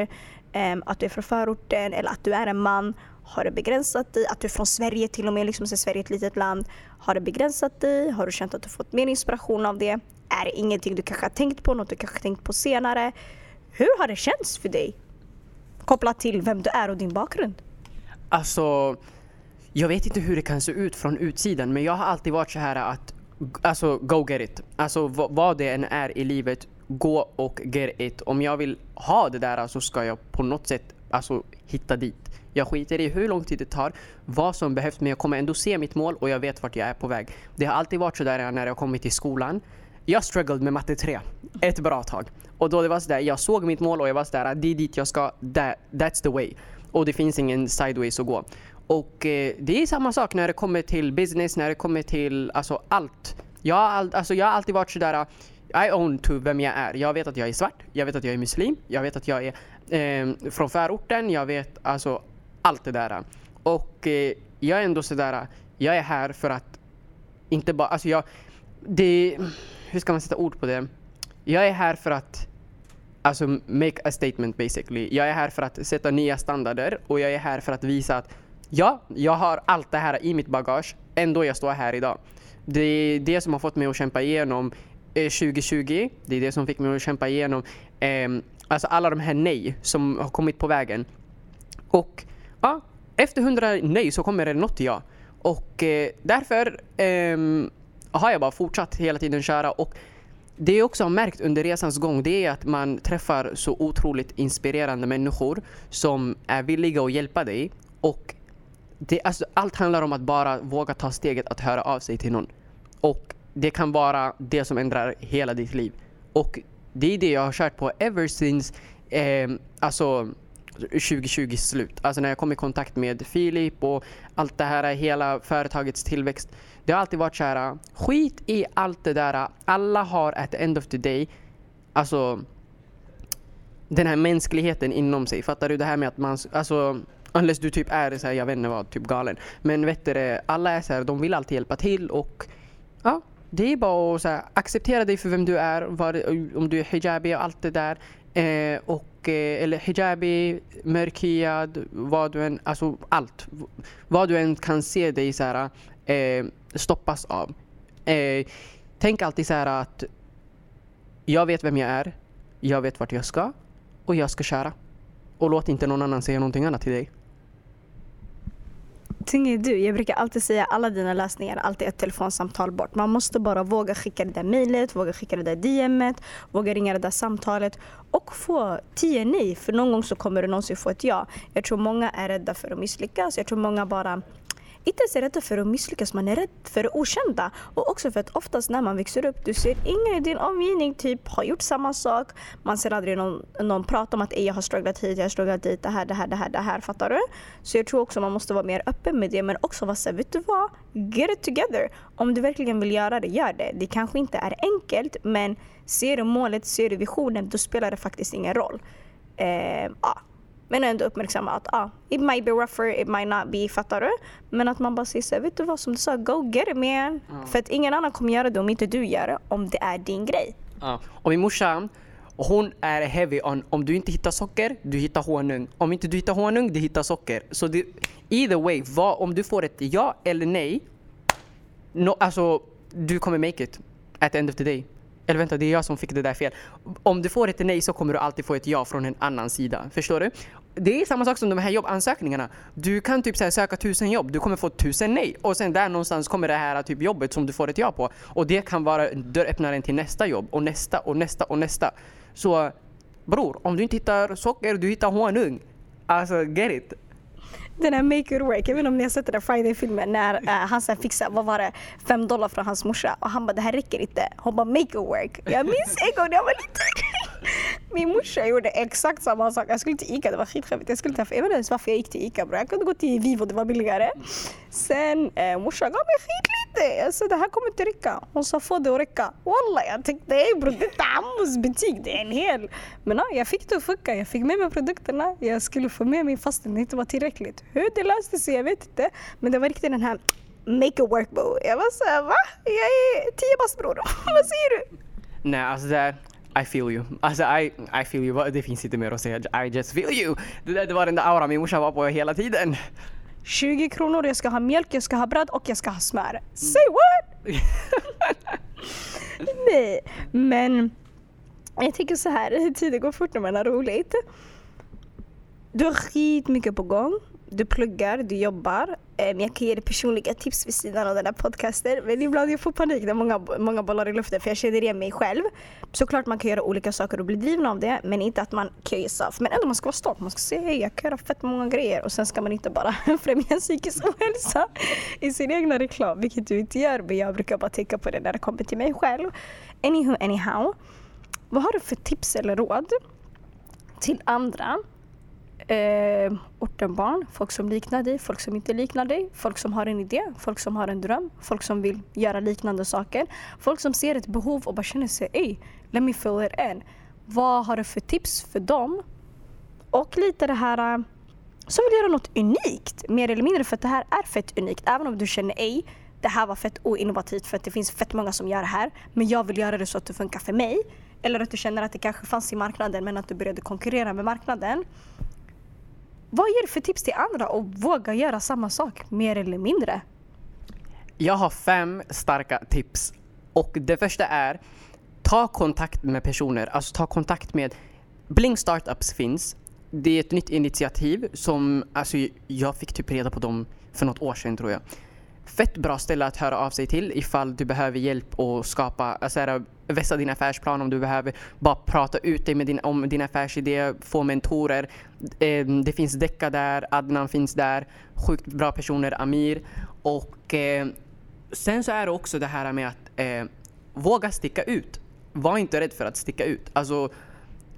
[SPEAKER 1] äm, att du är från förorten eller att du är en man. Har det begränsat dig? Att du är från Sverige till och med, liksom, så Sverige är ett litet land. Har det begränsat dig? Har du känt att du fått mer inspiration av det? Är det ingenting du kanske har tänkt på, något du kanske har tänkt på senare? Hur har det känts för dig? Kopplat till vem du är och din bakgrund.
[SPEAKER 2] Alltså, jag vet inte hur det kan se ut från utsidan men jag har alltid varit så här att Alltså go get it. Alltså vad det än är i livet, gå och get it. Om jag vill ha det där så ska jag på något sätt alltså, hitta dit. Jag skiter i hur lång tid det tar, vad som behövs, men jag kommer ändå se mitt mål och jag vet vart jag är på väg. Det har alltid varit så där när jag kommit till skolan. Jag struggled med matte 3 ett bra tag. Och då det var sådär, jag såg mitt mål och jag var sådär, det är dit jag ska, that, that's the way. Och det finns ingen sideways att gå. Och eh, det är samma sak när det kommer till business, när det kommer till alltså allt. Jag har, all, alltså, jag har alltid varit sådär, I own to vem jag är. Jag vet att jag är svart, jag vet att jag är muslim, jag vet att jag är eh, från förorten, jag vet alltså allt det där. Och eh, jag är ändå sådär, jag är här för att inte bara, alltså jag, det, hur ska man sätta ord på det? Jag är här för att alltså make a statement basically. Jag är här för att sätta nya standarder och jag är här för att visa att ja, jag har allt det här i mitt bagage, ändå jag står här idag. Det är det som har fått mig att kämpa igenom eh, 2020. Det är det som fick mig att kämpa igenom eh, alltså alla de här nej som har kommit på vägen. Och ja, efter 100 nej så kommer det något ja. Och eh, därför eh, har jag bara fortsatt hela tiden köra. Och det jag också har märkt under resans gång det är att man träffar så otroligt inspirerande människor som är villiga att hjälpa dig. Och det, alltså, allt handlar om att bara våga ta steget att höra av sig till någon. Och det kan vara det som ändrar hela ditt liv. Och det är det jag har kört på ever since eh, alltså 2020 slut. Alltså när jag kom i kontakt med Filip och allt det här, hela företagets tillväxt. Det har alltid varit så här, skit i allt det där. Alla har at the end of the day, alltså den här mänskligheten inom sig. Fattar du? Det här med att man, alltså unless du typ är så här, jag vet inte vad, typ galen. Men vet du, alla är så här, de vill alltid hjälpa till och ja, det är bara att så här, acceptera dig för vem du är, var, om du är hijabi och allt det där. Eh, och, eh, eller hijabi, mörkhyad, vad du än, alltså allt. Vad du än kan se dig så här, eh, stoppas av. Eh, tänk alltid så här att jag vet vem jag är, jag vet vart jag ska och jag ska köra. Och låt inte någon annan säga någonting annat till dig.
[SPEAKER 1] Tänker du, jag brukar alltid säga alla dina lösningar alltid ett telefonsamtal bort. Man måste bara våga skicka det där mejlet, våga skicka det där DMet, våga ringa det där samtalet och få tio nej. För någon gång så kommer du någonsin få ett ja. Jag tror många är rädda för att misslyckas. Jag tror många bara inte ens är rädda för att misslyckas, man är rädd för det okända. Och också för att oftast när man växer upp, du ser ingen i din omgivning typ har gjort samma sak. Man ser aldrig någon, någon prata om att jag har strugglat hit, jag har strugglat dit, det här, det här, det här, det här. Fattar du? Så jag tror också man måste vara mer öppen med det, men också vara såhär, vet du vad? Get it together. Om du verkligen vill göra det, gör det. Det kanske inte är enkelt, men ser du målet, ser du visionen, då spelar det faktiskt ingen roll. Eh, ja. Men ändå uppmärksamma att ah, it might be rougher, it might not be, fattar du? Men att man bara säger såhär, vet du vad som du sa, go get it man. Mm. För att ingen annan kommer göra det om inte du gör det, om det är din grej.
[SPEAKER 2] Ja. Och min morsa, hon är heavy on om du inte hittar socker, du hittar honung. Om inte du hittar honung, du hittar socker. Så det, either way, vad, om du får ett ja eller nej, no, alltså du kommer make it at the end of the day. Eller vänta, det är jag som fick det där fel. Om du får ett nej så kommer du alltid få ett ja från en annan sida. Förstår du? Det är samma sak som de här jobbansökningarna. Du kan typ här, söka tusen jobb, du kommer få tusen nej. Och sen där någonstans kommer det här typ jobbet som du får ett ja på. Och det kan vara dörröppnaren till nästa jobb och nästa och nästa och nästa. Så bror, om du inte hittar socker, du hittar honung. Alltså get it
[SPEAKER 1] den här Make It Work, jag vet inte om ni har sett den där Friday-filmen när uh, han sen fixade, vad var det, fem dollar från hans morsa och han bara det här räcker inte. Hon bara Make It Work. Jag minns en gång när jag var liten. Min morsa gjorde exakt samma sak. Jag skulle till ICA, det var skitskämmigt. Jag, skulle till, jag vet inte ens varför jag gick till ICA bror. Jag kunde gå till Vivo, det var billigare. Sen eh, morsan gav mig skitlite. Jag alltså, sa det här kommer inte räcka. Hon sa få det att räcka. Walla jag tänkte ey bror det är inte Ammos butik, det är en hel. Men ja, jag fick det att funka. Jag fick med mig produkterna. Jag skulle få med mig fastän det inte var tillräckligt. Hur det löste sig jag vet inte. Men det var riktigt den här make a work bro. Jag var såhär va? Jag är tio bast bror. Vad säger du?
[SPEAKER 2] Nej alltså det i feel you. Alltså I, I feel you. Det finns inte mer att säga. I just feel you. Det, det var den där auran min morsa var på hela tiden.
[SPEAKER 1] 20 kronor, jag ska ha mjölk, jag ska ha bröd och jag ska ha smör. Say what? Nej, men jag tycker så här, tiden går fort när man har roligt. Du har skitmycket på gång du pluggar, du jobbar. Eh, jag kan ge dig personliga tips vid sidan av den här podcasten. Men ibland jag får panik när många, många bollar i luften för jag känner igen mig själv. Såklart man kan göra olika saker och bli driven av det men inte att man kill yourself. Men ändå man ska vara stolt. Man ska säga hej jag kan göra fett många grejer och sen ska man inte bara främja psykisk ohälsa i sin egna reklam. Vilket du inte gör men jag brukar bara tänka på det när det kommer till mig själv. Anywho, anyhow. Vad har du för tips eller råd till andra eh, ortenbarn, folk som liknar dig, folk som inte liknar dig, folk som har en idé, folk som har en dröm, folk som vill göra liknande saker. Folk som ser ett behov och bara känner sig ej, let me fill it in. Vad har du för tips för dem? Och lite det här eh, som vill göra något unikt, mer eller mindre för att det här är fett unikt. Även om du känner ej, det här var fett oinnovativt för att det finns fett många som gör det här. Men jag vill göra det så att det funkar för mig. Eller att du känner att det kanske fanns i marknaden men att du började konkurrera med marknaden. Vad ger du för tips till andra och våga göra samma sak mer eller mindre?
[SPEAKER 2] Jag har fem starka tips. Och det första är ta kontakt med personer, alltså ta kontakt med Bling Startups finns det är ett nytt initiativ som, alltså jag fick typ reda på dem för något år sedan tror jag. Fett bra ställe att höra av sig till ifall du behöver hjälp att skapa, alltså här, vässa din affärsplan om du behöver bara prata ut dig med din, om din affärsidé, få mentorer. Eh, det finns Decca där, Adnan finns där, sjukt bra personer, Amir. Och eh, sen så är det också det här med att eh, våga sticka ut. Var inte rädd för att sticka ut. Alltså,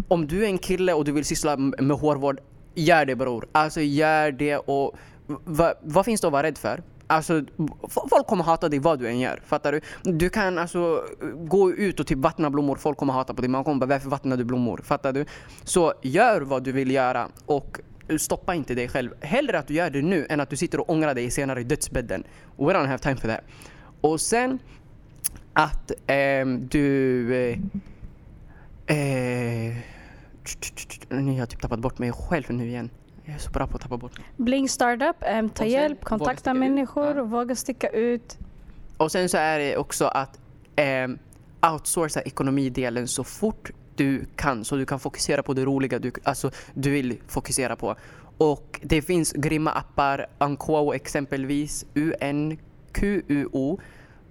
[SPEAKER 2] om du är en kille och du vill syssla med hårvård, gör det bror. Alltså gör det och vad, vad finns det att vara rädd för? Alltså, folk kommer hata dig vad du än gör. Fattar du? Du kan alltså gå ut och typ vattna blommor, folk kommer hata på dig. Man kommer bara varför vattnar du blommor? Fattar du? Så gör vad du vill göra och stoppa inte dig själv. Hellre att du gör det nu än att du sitter och ångrar dig senare i dödsbädden. We don't have time for that. Och sen att eh, du... Eh, eh, jag har typ tappat bort mig själv nu igen. Jag är så bra på att tappa bort.
[SPEAKER 1] Bling Startup, um, ta hjälp, kontakta människor, ut. våga sticka ut.
[SPEAKER 2] Och sen så är det också att um, outsourca ekonomidelen så fort du kan så du kan fokusera på det roliga du, alltså, du vill fokusera på. Och det finns grymma appar, Unquo exempelvis, UNQUO.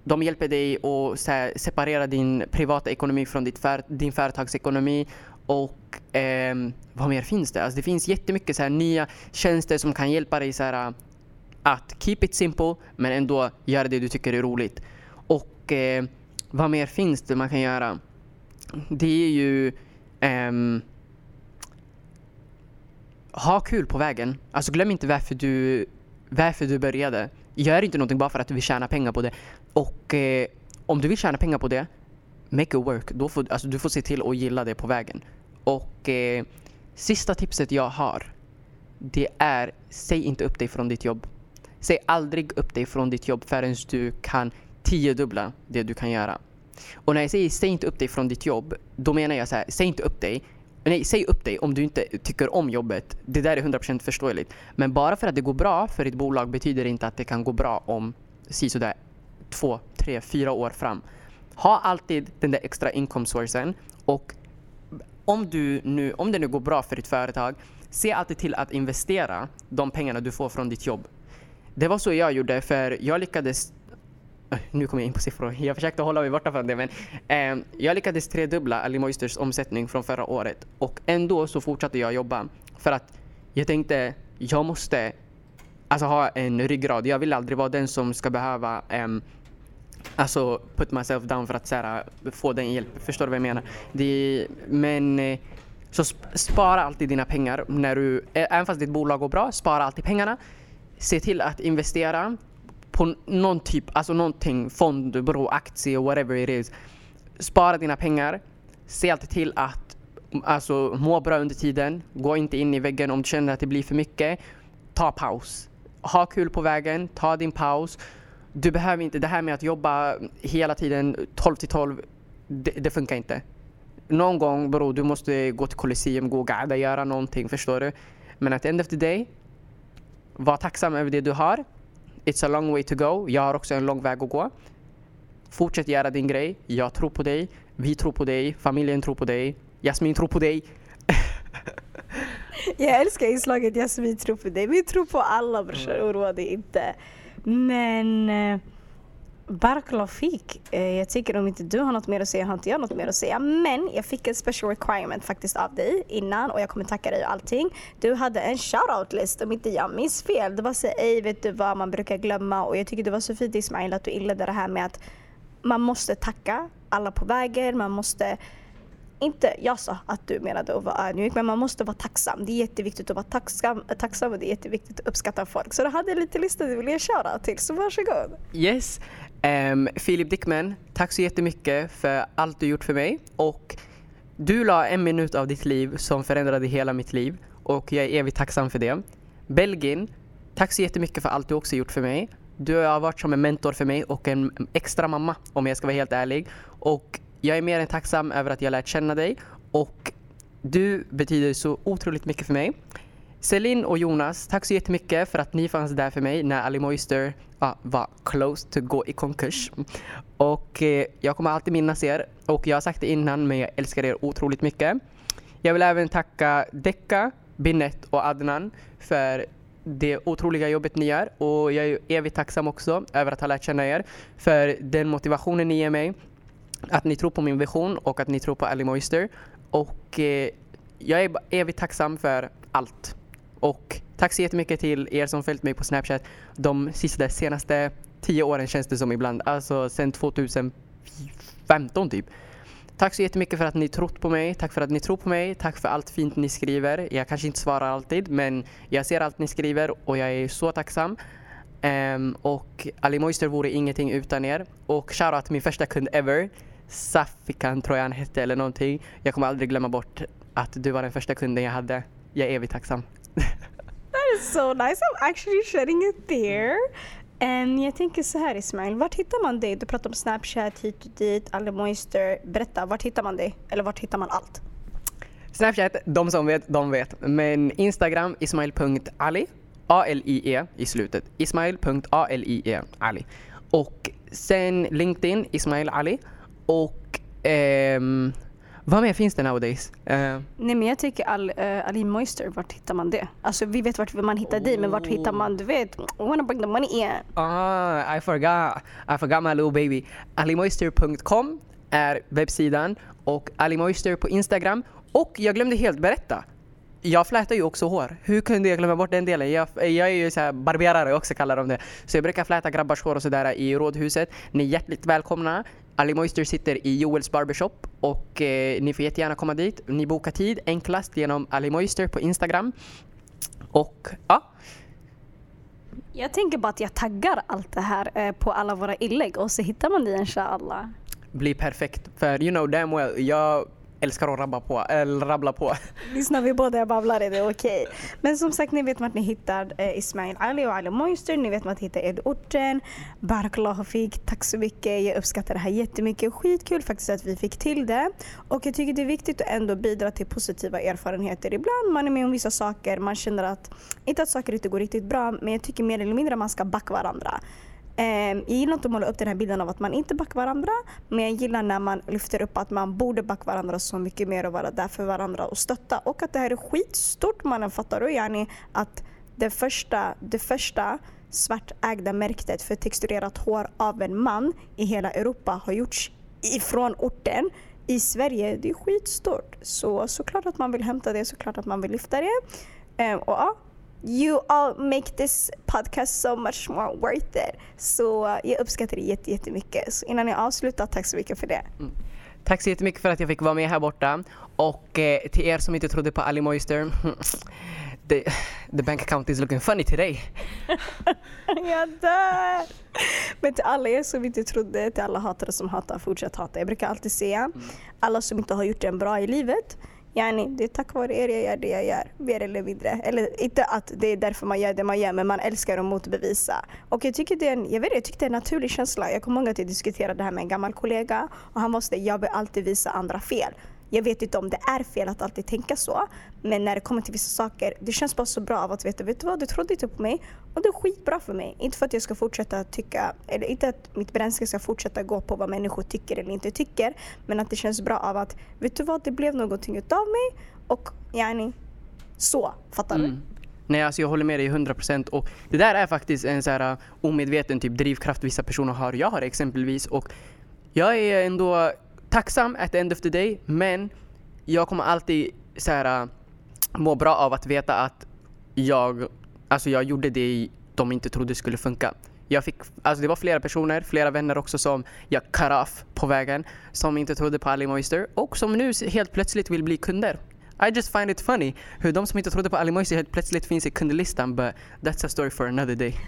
[SPEAKER 2] De hjälper dig att separera din privata ekonomi från ditt för, din företagsekonomi och eh, vad mer finns det? Alltså det finns jättemycket så här nya tjänster som kan hjälpa dig så här, äh, att keep it simple men ändå göra det du tycker är roligt. Och eh, vad mer finns det man kan göra? Det är ju eh, ha kul på vägen. Alltså glöm inte varför du, varför du började. Gör inte någonting bara för att du vill tjäna pengar på det. Och eh, om du vill tjäna pengar på det, make it work. Då får, alltså, du får se till att gilla det på vägen. Och eh, sista tipset jag har, det är säg inte upp dig från ditt jobb. Säg aldrig upp dig från ditt jobb förrän du kan tiodubbla det du kan göra. Och när jag säger säg inte upp dig från ditt jobb, då menar jag så här, säg inte upp dig. Nej, säg upp dig om du inte tycker om jobbet. Det där är 100% förståeligt. Men bara för att det går bra för ditt bolag betyder det inte att det kan gå bra om sådär två, tre, fyra år fram. Ha alltid den där extra inkomstsourcen och om, du nu, om det nu går bra för ditt företag, se alltid till att investera de pengarna du får från ditt jobb. Det var så jag gjorde för jag lyckades nu kommer jag in på siffror. Jag försökte hålla mig borta från det men eh, jag lyckades tredubbla Ali Moisters omsättning från förra året och ändå så fortsatte jag jobba för att jag tänkte jag måste alltså ha en ryggrad. Jag vill aldrig vara den som ska behöva eh, Alltså put myself down för att så här, få den hjälp. Förstår du vad jag menar? Det, men eh, så spara alltid dina pengar när du, även fast ditt bolag går bra, spara alltid pengarna. Se till att investera på någon typ, alltså någonting, fond, bro, aktie, whatever it is. Spara dina pengar. Se alltid till att alltså, må bra under tiden. Gå inte in i väggen om du känner att det blir för mycket. Ta paus. Ha kul på vägen, ta din paus du behöver inte, det här med att jobba hela tiden 12 till 12, det, det funkar inte. Någon gång bror, du måste gå till Colosseum, gå och gada, göra någonting, förstår du? Men at the end of the day, var tacksam över det du har. It's a long way to go. Jag har också en lång väg att gå. Fortsätt göra din grej. Jag tror på dig. Vi tror på dig. Familjen tror på dig. Jasmin tror på dig.
[SPEAKER 1] Jag älskar inslaget Jasmin tror på dig. Vi tror på alla brorsan, mm. oroa dig inte. Men eh, fick. Eh, jag tycker om inte du har något mer att säga har inte jag något mer att säga. Men jag fick en special requirement faktiskt av dig innan och jag kommer tacka dig och allting. Du hade en shoutout list om inte jag minns fel. Det var så ej vet du vad man brukar glömma och jag tycker det var så fint Ismail att du inledde det här med att man måste tacka alla på vägen, man måste inte jag sa att du menade att vara ödmjuk, men man måste vara tacksam. Det är jätteviktigt att vara tacksam, tacksam och det är jätteviktigt att uppskatta folk. Så du hade lite lista du ville köra till, så varsågod.
[SPEAKER 2] Yes. Um, Filip Dickman, tack så jättemycket för allt du gjort för mig. Och du la en minut av ditt liv som förändrade hela mitt liv och jag är evigt tacksam för det. Belgin, tack så jättemycket för allt du också gjort för mig. Du har varit som en mentor för mig och en extra mamma om jag ska vara helt ärlig. Och jag är mer än tacksam över att jag lärt känna dig och du betyder så otroligt mycket för mig. Celine och Jonas, tack så jättemycket för att ni fanns där för mig när Ali Moister ja, var close to gå i konkurs. Och eh, jag kommer alltid minnas er och jag har sagt det innan men jag älskar er otroligt mycket. Jag vill även tacka Decca, Binet och Adnan för det otroliga jobbet ni gör och jag är evigt tacksam också över att ha lärt känna er för den motivationen ni ger mig, att ni tror på min vision och att ni tror på Ali Moister och eh, jag är evigt tacksam för allt. Och tack så jättemycket till er som följt mig på Snapchat de sista senaste tio åren känns det som ibland, alltså sedan 2015 typ. Tack så jättemycket för att ni trott på mig. Tack för att ni tror på mig. Tack för allt fint ni skriver. Jag kanske inte svarar alltid, men jag ser allt ni skriver och jag är så tacksam. Um, och Ali Moister vore ingenting utan er. Och shoutout till min första kund ever. Safikan tror jag han hette eller någonting. Jag kommer aldrig glömma bort att du var den första kunden jag hade. Jag är evigt tacksam.
[SPEAKER 1] That is so nice. I'm actually sharing it there. Um, jag tänker så här Ismail, vart hittar man dig? Du pratar om Snapchat hit och dit, Ali Moister. Berätta, vart hittar man dig? Eller vart hittar man allt?
[SPEAKER 2] Snapchat, de som vet, de vet. Men Instagram, ismail.ali. A-L-I-E i slutet. Ismail.alie, Ali. Och sen LinkedIn, Ismail Ali. Och ehm, vad mer finns det nowadays? Uh,
[SPEAKER 1] Nej men jag tycker Al, uh, Ali Moister, vart hittar man det? Alltså vi vet vart man hittar oh. dig men vart hittar man, du vet, I wanna bring the money in.
[SPEAKER 2] Ah, I forgot, I forgot my little baby. alimoister.com är webbsidan och Ali Moister på Instagram. Och jag glömde helt berätta. Jag flätar ju också hår. Hur kunde jag glömma bort den delen? Jag, jag är ju så barberare också kallar de det. Så jag brukar fläta grabbars hår och sådär i rådhuset. Ni är hjärtligt välkomna. Ali Moister sitter i Joels barbershop och eh, ni får jättegärna komma dit. Ni bokar tid enklast genom Ali Moister på Instagram. Och ja.
[SPEAKER 1] Jag tänker bara att jag taggar allt det här eh, på alla våra inlägg och så hittar man det inshallah.
[SPEAKER 2] Blir perfekt. För you know damn well, jag älskar att rabba på, eller rabbla på.
[SPEAKER 1] Lyssnar vi båda babblar är det okej. Okay. Men som sagt, ni vet vart ni hittar eh, Ismail Ali och Ali Moister. Ni vet vart ni hittar Ed-orten. Barakallahu fik, tack så mycket. Jag uppskattar det här jättemycket. Skitkul faktiskt att vi fick till det. Och jag tycker det är viktigt att ändå bidra till positiva erfarenheter. Ibland man är med om vissa saker, man känner att, inte att saker inte går riktigt bra, men jag tycker mer eller mindre att man ska backa varandra. Ehm, jag gillar inte att måla upp den här bilden av att man inte backar varandra. Men jag gillar när man lyfter upp att man borde backa varandra så mycket mer och vara där för varandra och stötta. Och att det här är skitstort mannen, fattar du? Yani att det första, det första svartägda märket för texturerat hår av en man i hela Europa har gjorts ifrån orten i Sverige. Det är skitstort. Så såklart att man vill hämta det, såklart att man vill lyfta det. Ehm, och ja, you all make this podcast so much more worth it. Så jag uppskattar det jättemycket. Så innan jag avslutar, tack så mycket för det. Mm.
[SPEAKER 2] Tack så jättemycket för att jag fick vara med här borta. Och eh, till er som inte trodde på Ali Moister. the, the bank account is looking funny today.
[SPEAKER 1] jag dör! Men till alla er som inte trodde, till alla hatare som hatar, fortsätt hata. Jag brukar alltid säga, mm. alla som inte har gjort det bra i livet, Yani, det är tack vare er jag gör det jag gör, mer eller mindre. Eller inte att det är därför man gör det man gör, men man älskar att motbevisa. Och jag tycker det är en, jag vet, jag tycker det är en naturlig känsla. Jag kommer ihåg att jag diskuterade det här med en gammal kollega och han var jag vill alltid visa andra fel. Jag vet inte om det är fel att alltid tänka så. Men när det kommer till vissa saker, det känns bara så bra av att veta, vet du vad, du trodde inte på mig och det är skitbra för mig. Inte för att jag ska fortsätta tycka, eller inte att mitt bränsle ska fortsätta gå på vad människor tycker eller inte tycker. Men att det känns bra av att, vet du vad, det blev någonting utav mig och yani, så. Fattar mm. du?
[SPEAKER 2] Nej, alltså jag håller med dig 100% och det där är faktiskt en så här uh, omedveten typ drivkraft vissa personer har. Jag har exempelvis och jag är ändå tacksam at the end of the day, men jag kommer alltid så här, äh, må bra av att veta att jag, alltså jag gjorde det de inte trodde skulle funka. Jag fick, alltså det var flera personer, flera vänner också som jag cut off på vägen som inte trodde på Ali Moister och som nu helt plötsligt vill bli kunder. I just find it funny hur de som inte trodde på Ali Moister helt plötsligt finns i kundlistan but that's a story for another day.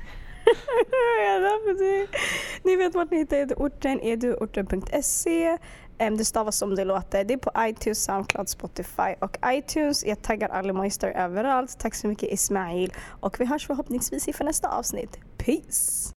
[SPEAKER 1] Ni vet vart ni hittar orten, eduorten.se. Ehm, det stavas som det låter. Det är på iTunes, Soundcloud, Spotify och iTunes. Jag taggar Ali Moister överallt. Tack så mycket Ismail. Och vi hörs förhoppningsvis i för nästa avsnitt. Peace!